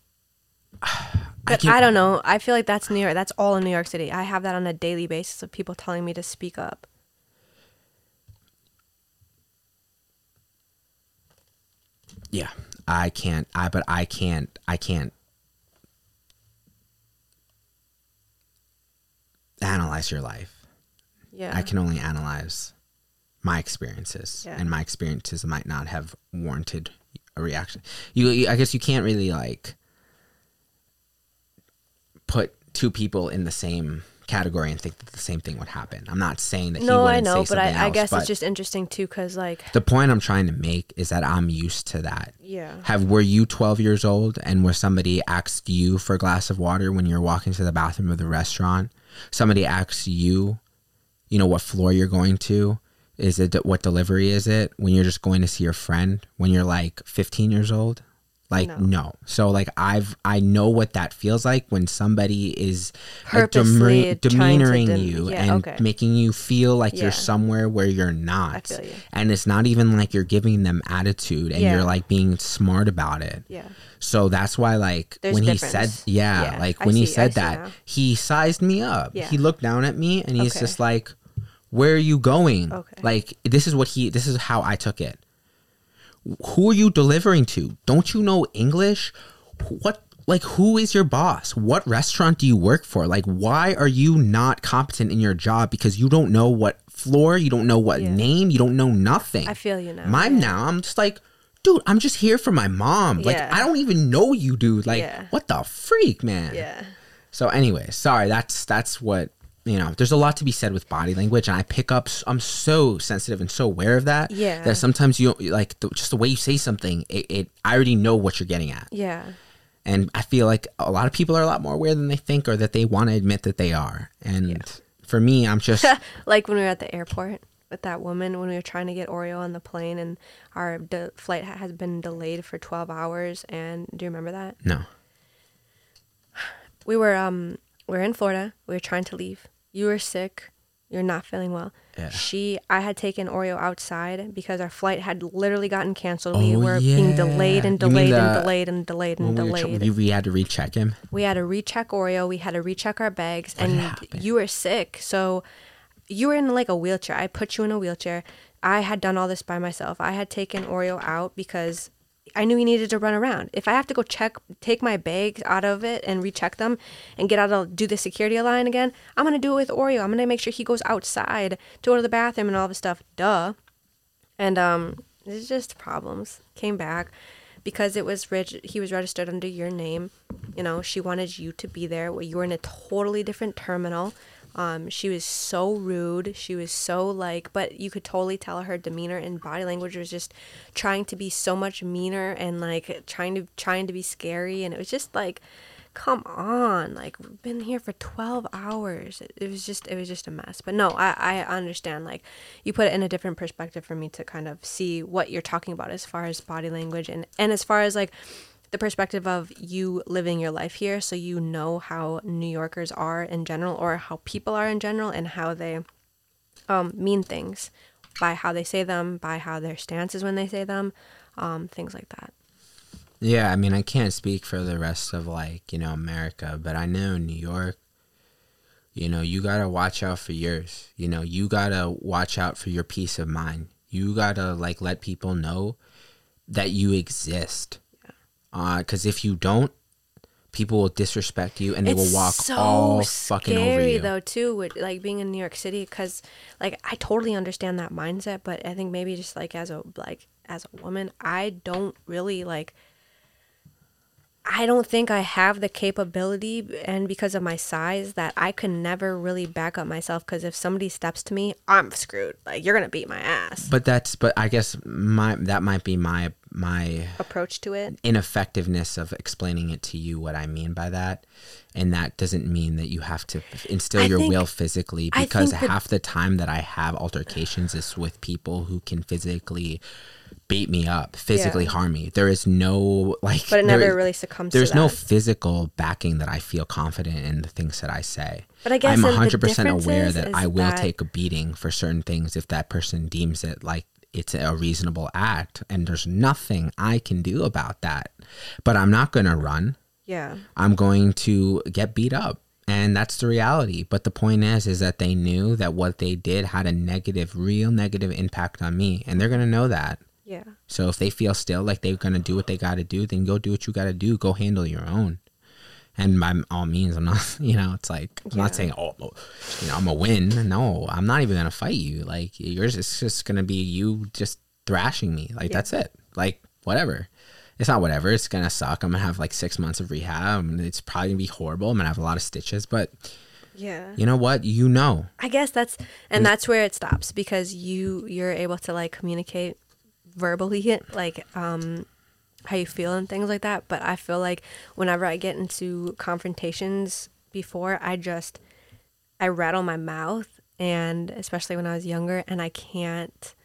but can't- I, don't know i feel like that's new york that's all in new york city i have that on a daily basis of people telling me to speak up Yeah, I can't. I but I can't. I can't analyze your life. yeah I can only analyze my experiences, Yeah. and my experiences might not have warranted a reaction. You, you- I guess, you can't really like put two people in the same category and think that the same thing would happen. I'm not saying that. no i know say but I, I else, guess but it's just interesting too because like the point I'm trying to make is that I'm used to that. yeah Have were you 12 years old and where somebody asked you for a glass of water when you're walking to the bathroom of the restaurant? Somebody asks you, you know, what floor you're going to? Is it what delivery is it? When you're just going to see your friend when you're like 15 years old? Like No. no. So like I've I know what that feels like when somebody is like, demean- demeanoring dem- you yeah, and okay. making you feel like Yeah. you're somewhere where you're not. you. And it's not even like you're giving them attitude and Yeah. you're like being smart about it. yeah So that's why, like, There's when he said, yeah, like when he see- said that, now. he sized me up. Yeah. He looked down at me and he's Okay. just like, where are you going? Okay. Like, this is what he, this is how I took it. who are you delivering to? Don't you know English? What like who is your boss? What restaurant do you work for? Like why are you not competent in your job because you don't know what floor, you don't know what Yeah. name, you don't know nothing. I feel you now. Mine now, I'm just like, dude, I'm just here for my mom. Like Yeah. I don't even know you, dude. Like Yeah. what the freak, man? Yeah. So anyway, sorry. That's that's what you know. There's a lot to be said with body language, and I pick up. I'm so sensitive and so aware of that. Yeah. That sometimes you like the, just the way you say something. It, it I already know what you're getting at, Yeah. and I feel like a lot of people are a lot more aware than they think, or that they want to admit that they are. And for me, I'm just like when we were at the airport with that woman when we were trying to get Oreo on the plane and our de- flight has been delayed for 12 hours and do you remember that? no. We were um were in Florida. We are trying to leave. You were sick. You're not feeling well. Yeah. She I had taken Oreo outside because our flight had literally gotten canceled. we Oh, were being delayed yeah. and delayed and delayed and delayed and we, were delayed. we, we had to recheck him. we had to recheck Oreo. We had to recheck our bags, What and happened? you were sick. So you were in like a wheelchair. I put you in a wheelchair. I had done all this by myself. I had taken Oreo out because I knew he needed to run around. If I have to go check, take my bags out of it and recheck them, and get out of do the security line again, I'm gonna do it with Oreo. I'm gonna make sure he goes outside to go to the bathroom and all this stuff. Duh. And um, it's just problems. Came back because it was reg- he was registered under your name. You know, she wanted you to be there. You were in a totally different terminal. Um, she was so rude. She was so like, but you could totally tell her demeanor and body language was just trying to be so much meaner and like trying to trying to be scary. And it was just like, come on, like we've been here for twelve hours. It, it was just it was just a mess. But no, I I understand. Like you put it in a different perspective for me to kind of see what you're talking about as far as body language and and as far as like the perspective of you living your life here so you know how New Yorkers are in general or how people are in general and how they um, mean things by how they say them, by how their stance is when they say them, um, things like that. Yeah, I mean, I can't speak for the rest of like, you know, America, but I know New York, you know, you got to watch out for yours. You know, you got to watch out for your peace of mind. You got to like let people know that you exist. Uh, cuz if you don't, people will disrespect you and they will walk all fucking over scary you. though too with like being in New York City because like I totally understand that mindset, but I think maybe just like as a like as a woman, I don't really like. I don't think I have the capability, and because of my size, that I could never really back up myself. Because if somebody steps to me, I'm screwed. Like you're gonna beat my ass. But that's but I guess my that might be my my Approach to it. ineffectiveness of explaining it to you what I mean by that. And that doesn't mean that you have to instill I your think- will physically because half the time that I have altercations is with people who can physically beat me up, physically Yeah. harm me. There is no like But it never is- really succumbs there's no physical backing that I feel confident in the things that I say. But I guess I'm 100% aware that I will that- take a beating for certain things if that person deems it like it's a reasonable act and there's nothing I can do about that. But I'm not going to run. yeah. I'm going to get beat up. And that's the reality. But the point is is that they knew that what they did had a negative, real negative impact on me and they're going to know that. Yeah. So if they feel still like they're gonna do what they gotta do, then go do what you gotta do. Go handle your own. And by all means, I'm not, you know, it's like I'm Yeah. not saying, oh, you know, I'm a win. No, I'm not even gonna fight you. Like yours, it's just gonna be you just thrashing me. Like Yeah. that's it. Like whatever. It's not whatever. It's gonna suck. I'm gonna have like six months of rehab. and It's probably gonna be horrible. I'm gonna have a lot of stitches, but Yeah. you know what? You know. I guess that's and that's where it stops because you you're able to like communicate verbally like um how you feel and things like that but I feel like whenever I get into confrontations before I just I rattle my mouth and especially when I was younger and I can't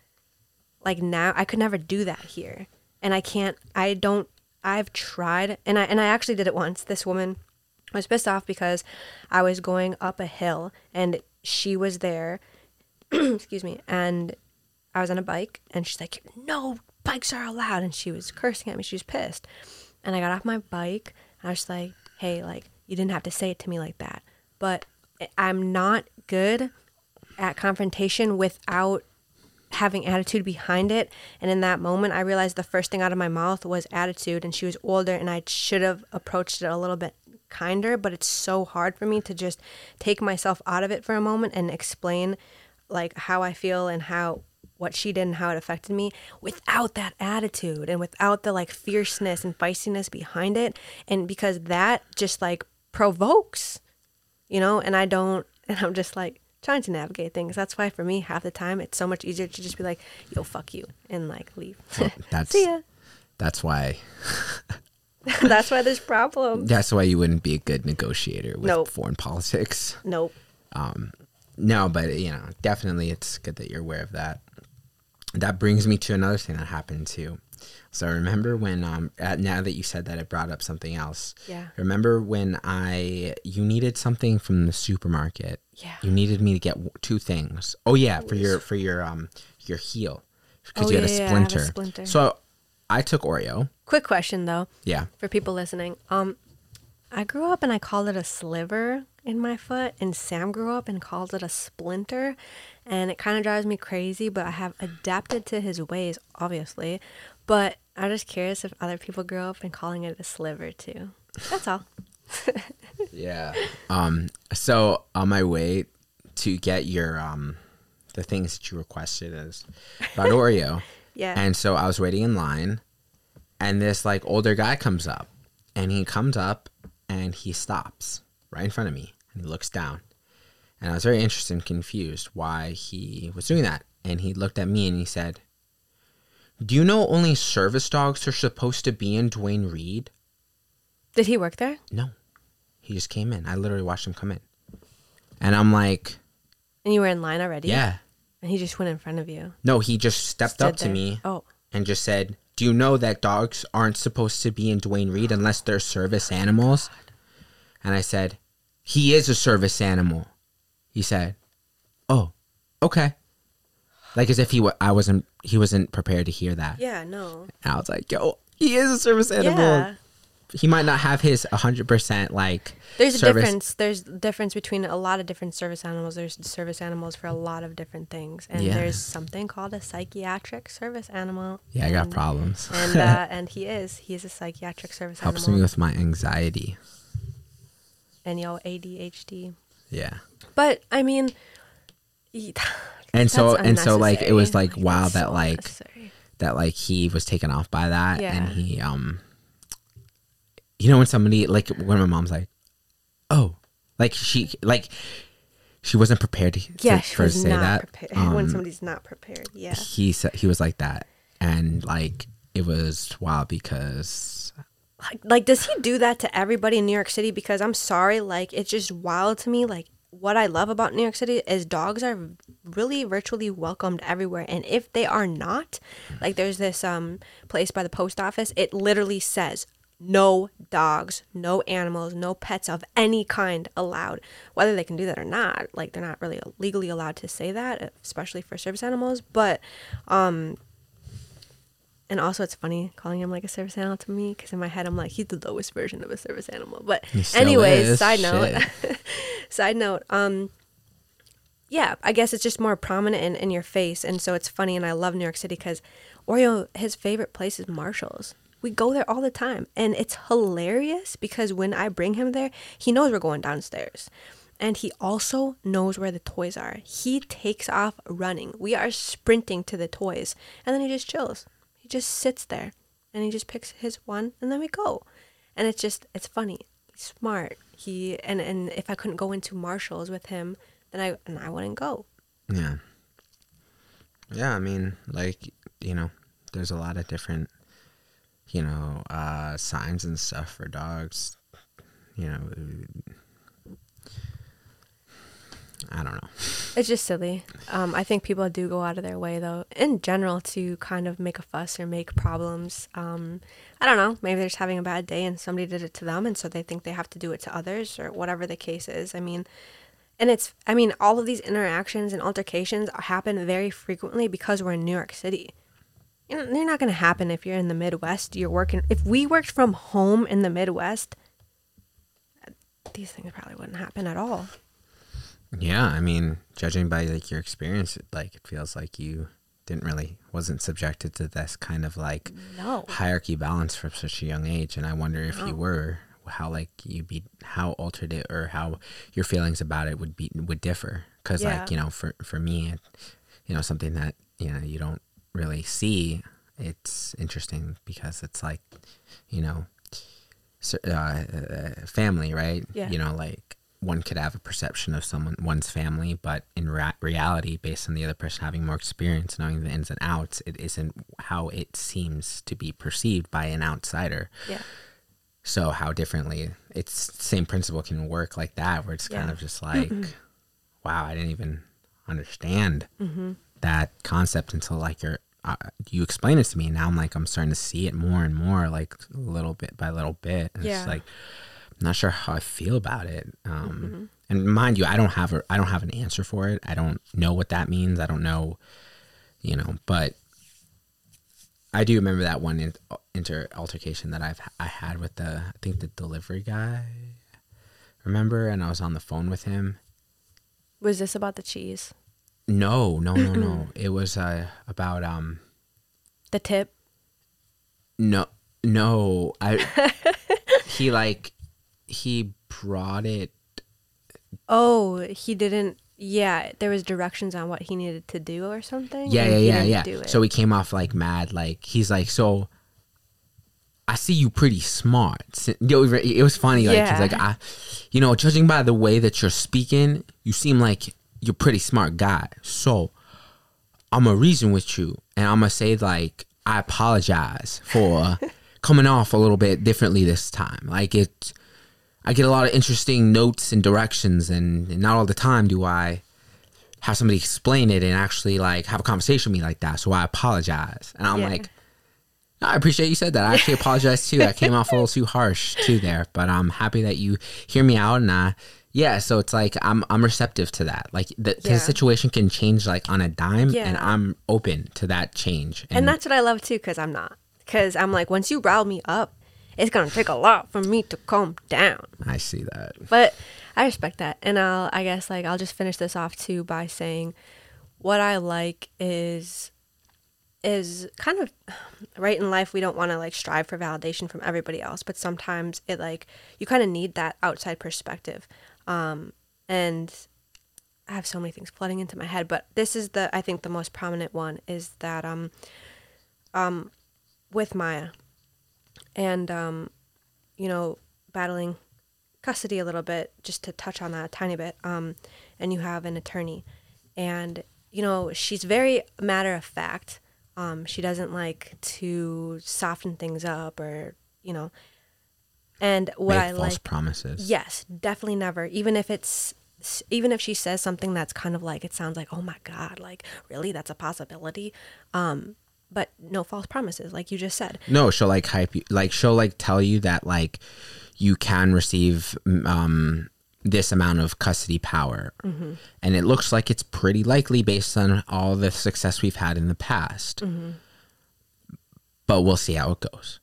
like now I could never do that here. And I can't I don't I've tried and I and I actually did it once. This woman was pissed off because I was going up a hill and she was there excuse me and I was on a bike and she's like no bikes are allowed. And she was cursing at me. She was pissed. And I got off my bike. And I was like hey like you didn't have to say it to me like that. But I'm not good at confrontation without having attitude behind it. And in that moment, I realized the first thing out of my mouth was attitude, and she was older, and I should have approached it a little bit kinder. But it's so hard for me to just take myself out of it for a moment and explain like how I feel and how what she did and how it affected me without that attitude and without the like fierceness and feistiness behind it. And because that just like provokes, you know, and I don't, and I'm just like, trying to navigate things. That's why for me, half the time, it's so much easier to just be like, "Yo, fuck you," and like leave. Well, that's See ya. that's why That's why there's problems. that's why you wouldn't be a good negotiator with Nope. foreign politics. Nope. Um, no, but you know, definitely it's good that you're aware of that. That brings me to another thing that happened too. So remember when um uh, now that you said that it brought up something else. Yeah. Remember when I you needed something from the supermarket. Yeah. You needed me to get two things. Oh yeah, for your for your um your heel because Oh, you had yeah, a yeah, I have a splinter. splinter. So I took Oreo. Quick question though, Yeah. for people listening. Um, I grew up and I called it a sliver in my foot, and Sam grew up and called it a splinter, and it kind of drives me crazy. But I have adapted to his ways, obviously. But I'm just curious if other people grew up and calling it a sliver too. That's all. Yeah. Um. So on my way to get your um, the things that you requested is about Oreo. Yeah. And so I was waiting in line, and this like older guy comes up, and he comes up and he stops right in front of me, and he looks down, and I was very interested and confused why he was doing that, and he looked at me and he said, "Do you know only service dogs are supposed to be in Duane Reade?" Did he work there? No. He just came in. I literally watched him come in. And I'm like, And you were in line already? yeah. And he just went in front of you. No, he just stepped Stood up to there. me Oh. and just said, Do you know that dogs aren't supposed to be in Duane Reade unless they're service animals? Oh, and I said, He is a service animal. He said, Oh, okay. Like as if he wa- I wasn't he wasn't prepared to hear that. Yeah, no. And I was like, Yo, he is a service animal. Yeah. He might not have his hundred percent like There's a difference. There's a difference between a lot of different service animals. There's service animals for a lot of different things, and Yeah. there's something called a psychiatric service animal. Yeah, I got problems. and uh, and he is. He is a psychiatric service Helps animal. Helps me with my anxiety. And yo ADHD. Yeah. But I mean, And so and so like it was like wow That's that like that like he was taken off by that and he um you know when somebody like when my mom's like oh like she like she wasn't prepared to, yeah, to she for was to say that prepared. when Um, somebody's not prepared, yeah. he said he was like that and like it was wild because like, like does he do that to everybody in New York City? Because I'm sorry like it's just wild to me like what I love about New York City is dogs are really virtually welcomed everywhere. And if they are not like there's this um place by the post office it literally says no dogs no animals no pets of any kind allowed. Whether they can do that or not like they're not really legally allowed to say that especially for service animals but um and also, it's funny calling him like a service animal to me because in my head I'm like he's the lowest version of a service animal. But anyways, side note, side note. Um, yeah, I guess it's just more prominent in, in your face, and so it's funny. And I love New York City because Oreo, his favorite place is Marshalls. We go there all the time, and it's hilarious because when I bring him there, he knows we're going downstairs. And he also knows where the toys are. He takes off running. We are sprinting to the toys, and then he just chills. He just sits there and he just picks his one and then we go. And it's just it's funny. He's smart. He and and if I couldn't go into Marshalls with him, then I and I wouldn't go. yeah yeah i mean like you know there's a lot of different you know uh signs and stuff for dogs you know i don't know It's just silly. Um, I think people do go out of their way though, in general, to kind of make a fuss or make problems. Um, I don't know. Maybe they're just having a bad day and somebody did it to them, and so they think they have to do it to others or whatever the case is. I mean, and it's I mean, all of these interactions and altercations happen very frequently because we're in New York City. You know, they're not going to happen if you're in the Midwest. You're working. If we worked from home in the Midwest, these things probably wouldn't happen at all. Yeah, I mean, judging by like your experience, it, like it feels like you didn't really wasn't subjected to this kind of like No. hierarchy balance from such a young age and i wonder if you were how like you'd be how altered it or how your feelings about it would be would differ because Yeah. like you know for for me it, you know something that you know you don't really see it's interesting because it's like you know uh, uh, family right Yeah. you know like one could have a perception of someone one's family but in rea- reality based on the other person having more experience knowing the ins and outs it isn't how it seems to be perceived by an outsider Yeah. so how differently it's same principle can work like that where it's kind of just like wow i didn't even understand Mm-hmm. that concept until like you're uh, you explain it to me now i'm like i'm starting to see it more and more like little bit by little bit and Yeah. it's like i'm not sure how i feel about it um Mm-hmm. and mind you i don't have a i don't have an answer for it i don't know what that means i don't know you know but I do remember that one in, inter altercation that I've I had with the I think the delivery guy. Remember, and I was on the phone with him. Was this about the cheese? No, no, no, no. it was uh, about um The tip? no no I he like he brought it Oh, he didn't. Yeah, there was directions on what he needed to do or something. Yeah, yeah, yeah, yeah. So he came off like mad. Like he's like, so I see you pretty smart. Yo, It was funny. Like Yeah. he's like, I, you know, judging by the way that you're speaking, you seem like you're pretty smart guy. So I'm gonna reason with you, and I'm gonna say like, I apologize for coming off a little bit differently this time. Like it. I get a lot of interesting notes and directions, and, and not all the time do I have somebody explain it and actually like have a conversation with me like that. So I apologize, and I'm Yeah. like, "No, I appreciate you said that. I actually apologize too. I came off a little too harsh too there, but I'm happy that you hear me out and uh, yeah. So it's like I'm I'm receptive to that. Like the, Yeah. the situation can change like on a dime, Yeah. and I'm open to that change. and that's what I love too, because I'm not. Because I'm like, once you rile me up, it's gonna take a lot for me to calm down. I see that. But I respect that, and I'll I guess like I'll just finish this off too by saying, what I like is is kind of right in life we don't want to like strive for validation from everybody else but sometimes it like you kind of need that outside perspective um and i have so many things flooding into my head but this is the i think the most prominent one is that um um with maya and um you know battling custody a little bit just to touch on that a tiny bit um and you have an attorney and you know she's very matter of fact um she doesn't like to soften things up or you know and what Make i false like promises. Yes, definitely never. Even if it's even if she says something that's kind of like it sounds like, "Oh my god, like really that's a possibility." Um but no false promises like you just said. No, she'll like hype you, like she'll like tell you that like you can receive um this amount of custody power, Mm-hmm. and it looks like it's pretty likely based on all the success we've had in the past. Mm-hmm. But we'll see how it goes.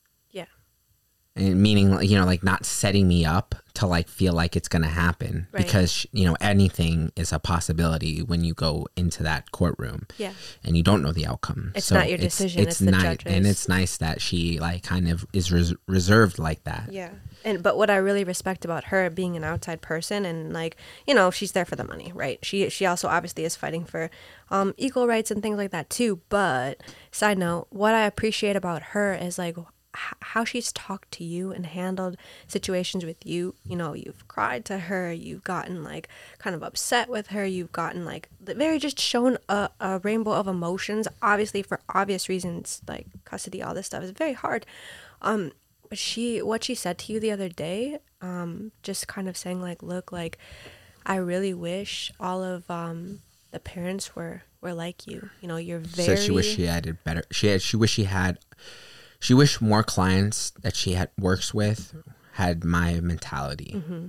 And meaning, you know, like not setting me up to like feel like it's going to happen Right. because you know anything is a possibility when you go into that courtroom Yeah. and you don't know the outcome. It's not your decision, it's the nice, judge's. and it's nice that she like kind of is res- reserved like that. Yeah. And but what I really respect about her being an outside person and like, you know, she's there for the money, right? She she also obviously is fighting for um equal rights and things like that too, but side note, what I appreciate about her is like h- how she's talked to you and handled situations with you. You know, you've cried to her, you've gotten like kind of upset with her, you've gotten like very just shown a, a rainbow of emotions, obviously for obvious reasons, like custody, all this stuff is very hard. Um, but she, what she said to you the other day, um, just kind of saying like, look, like, I really wish all of um the parents were were like you. You know, you're very. Said she wish she had it better. She had. She wish she had. She wished more clients that she had works with had my mentality. Mm-hmm.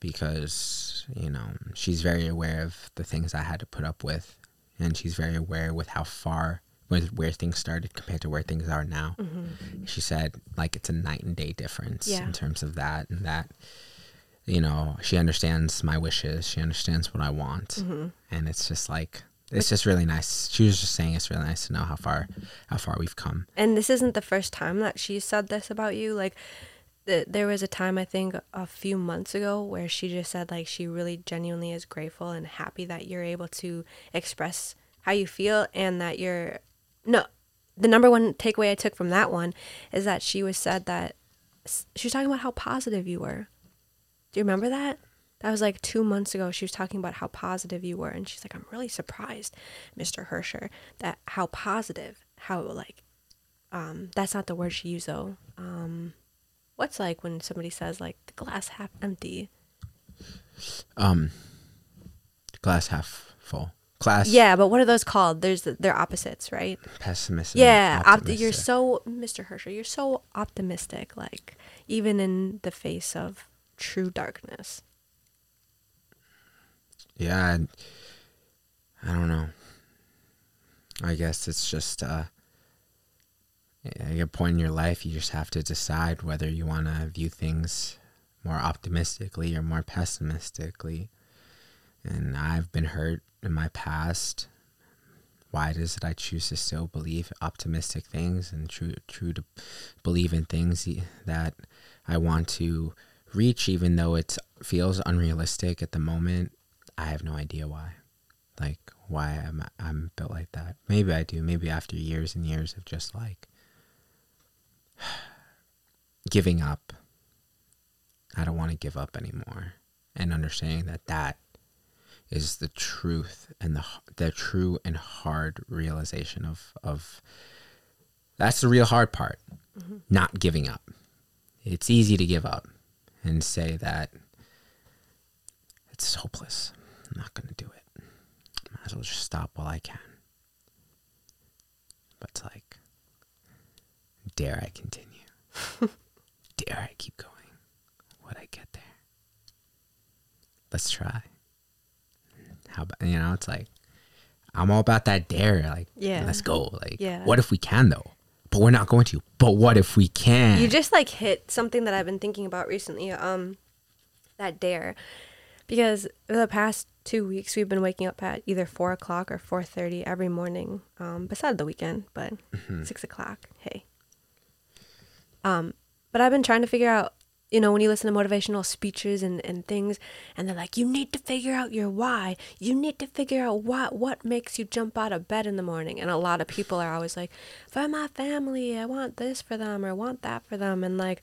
Because you know she's very aware of the things I had to put up with, and she's very aware with how far with where things started compared to where things are now. She said like it's a night and day difference Mm-hmm. Yeah. in terms of that, and that you know she understands my wishes. She understands what I want, Mm-hmm. and it's just like it's just really nice. She was just saying it's really nice to know how far how far we've come. And this isn't the first time that she said this about you. Like, th- there was a time I think a few months ago where she just said like she really genuinely is grateful and happy that you're able to express how you feel and that you're no. The number one takeaway I took from that one is that she was said that she was talking about how positive you were. Do you remember that? That was like two months ago. She was talking about how positive you were, and she's like, "I'm really surprised, Mr. Hersher, that how positive, how like, um, that's not the word she used though. Um, what's like when somebody says like the glass half empty? Um, glass half full. Glass. Yeah, but what are those called? There's they're opposites, right? Pessimistic. Yeah, you're so Mr. Hersher. You're so optimistic, like even in the face of true darkness. Yeah, I, I don't know. I guess it's just uh, at a point in your life, you just have to decide whether you want to view things more optimistically or more pessimistically. And I've been hurt in my past. Why does it I choose to still believe optimistic things and true true to believe in things that I want to reach, even though it feels unrealistic at the moment? I have no idea why. Like why I'm I'm built like that. Maybe I do. Maybe after years and years of just like giving up. I don't want to give up anymore, and understanding that that is the truth and the the true and hard realization of of that's the real hard part. Mm-hmm. Not giving up. It's easy to give up and say that it's hopeless. I'm not going to do it. Might as well just stop while I can. But it's like, dare I continue? dare I keep going? Would I get there? Let's try. How about, you know, it's like, I'm all about that dare. Like, yeah. let's go. Like, yeah. what if we can, though? But we're not going to. But what if we can? You just like hit something that I've been thinking about recently. Um, that dare, because the past two weeks we've been waking up at either four o'clock or four thirty every morning. Um, beside the weekend, but mm-hmm. six o'clock. Hey. Um, but I've been trying to figure out, you know, when you listen to motivational speeches and, and things, and they're like, you need to figure out your why. You need to figure out what what makes you jump out of bed in the morning. And a lot of people are always like, for my family, I want this for them or I want that for them, and like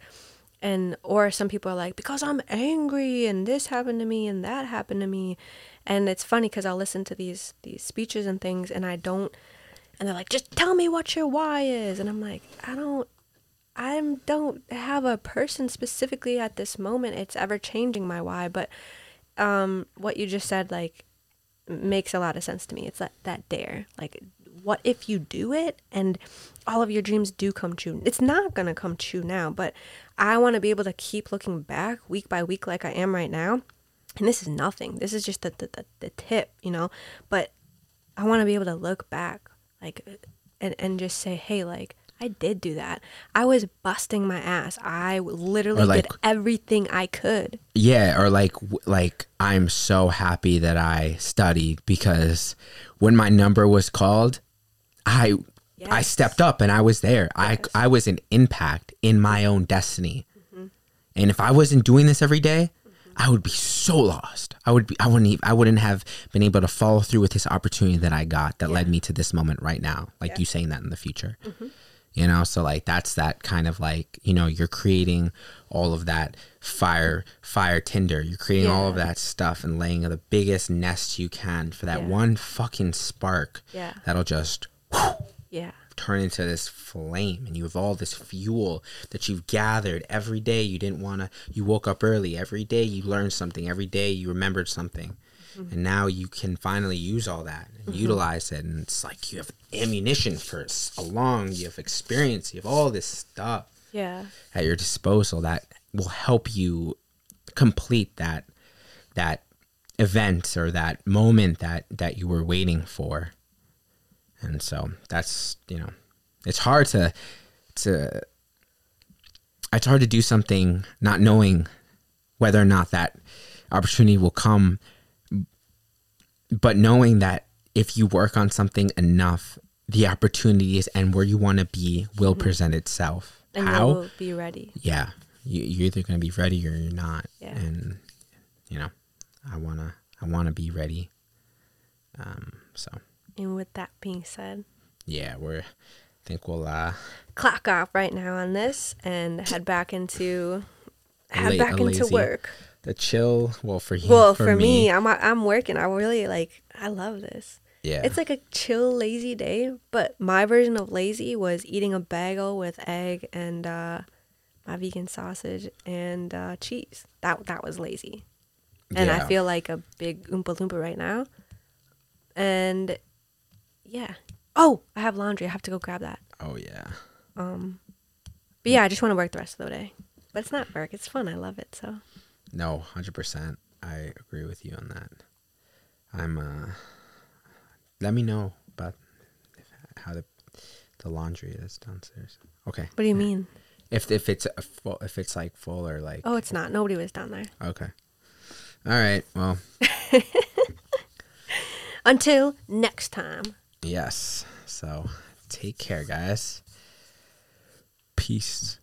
and or some people are like because i'm angry and this happened to me and that happened to me and it's funny because i'll listen to these these speeches and things and i don't and they're like just tell me what your why is. And i'm like i don't i don't have a person specifically at this moment. It's ever changing my why. But um what you just said like makes a lot of sense to me. It's that that dare. Like what if you do it and all of your dreams do come true? It's not going to come true now but I want to be able to keep looking back week by week like I am right now. And this is nothing. This is just the, the, the, tip, you know? But I want to be able to look back like and, and just say, hey, like, I did do that. I was busting my ass. I literally like, did everything I could. Yeah, or like like I'm so happy that I studied because when my number was called, I Yes. I stepped up and I was there. Yes. I I was an impact in my own destiny. Mm-hmm. And if I wasn't doing this every day. I would be so lost. I would be I wouldn't even, I wouldn't have been able to follow through with this opportunity that I got that yeah. led me to this moment right now. Like yeah. you saying that in the future. Mm-hmm. You know, so like that's that kind of like, you know, you're creating all of that fire fire tinder. You're creating yeah. all of that stuff and laying the biggest nest you can for that one fucking spark. Yeah. That'll just whew, yeah turn into this flame and you have all this fuel that you've gathered. Every day you didn't want to you woke up early. Every day you learned something. Every day you remembered something. Mm-hmm. and now you can finally use all that and mm-hmm. utilize it. And it's like you have ammunition for a long you have experience you have all this stuff yeah. at your disposal that will help you complete that that event or that moment that that you were waiting for and so that's you know it's hard to to it's hard to do something not knowing whether or not that opportunity will come but knowing that if you work on something enough, the opportunities and where you want to be will present itself. And How? you'll be ready. yeah, you, you're either going to be ready or you're not. Yeah. And you know, I wanna I wanna be ready. Um. So And with that being said, yeah, we're. I think we'll uh clock off right now on this and head back into head La- back into work. the chill. Well, for you. Well, for, me, I'm I'm working. I really like. I love this. yeah. It's like a chill, lazy day. But my version of lazy was eating a bagel with egg and uh, my vegan sausage and uh, cheese. That that was lazy. And I feel like a big oompa loompa right now. And yeah. Oh, I have laundry. I have to go grab that. Oh yeah. Um, but yeah, I just want to work the rest of the day. But it's not work. It's fun. I love it. So No, hundred percent. I agree with you on that. I'm. uh Let me know about if, how the the laundry is downstairs. Okay. what do you mean? If if it's a full, if it's like full or like Oh, it's not. Nobody was down there. okay. All right. Well, Until next time. Yes. So take care, guys. Peace.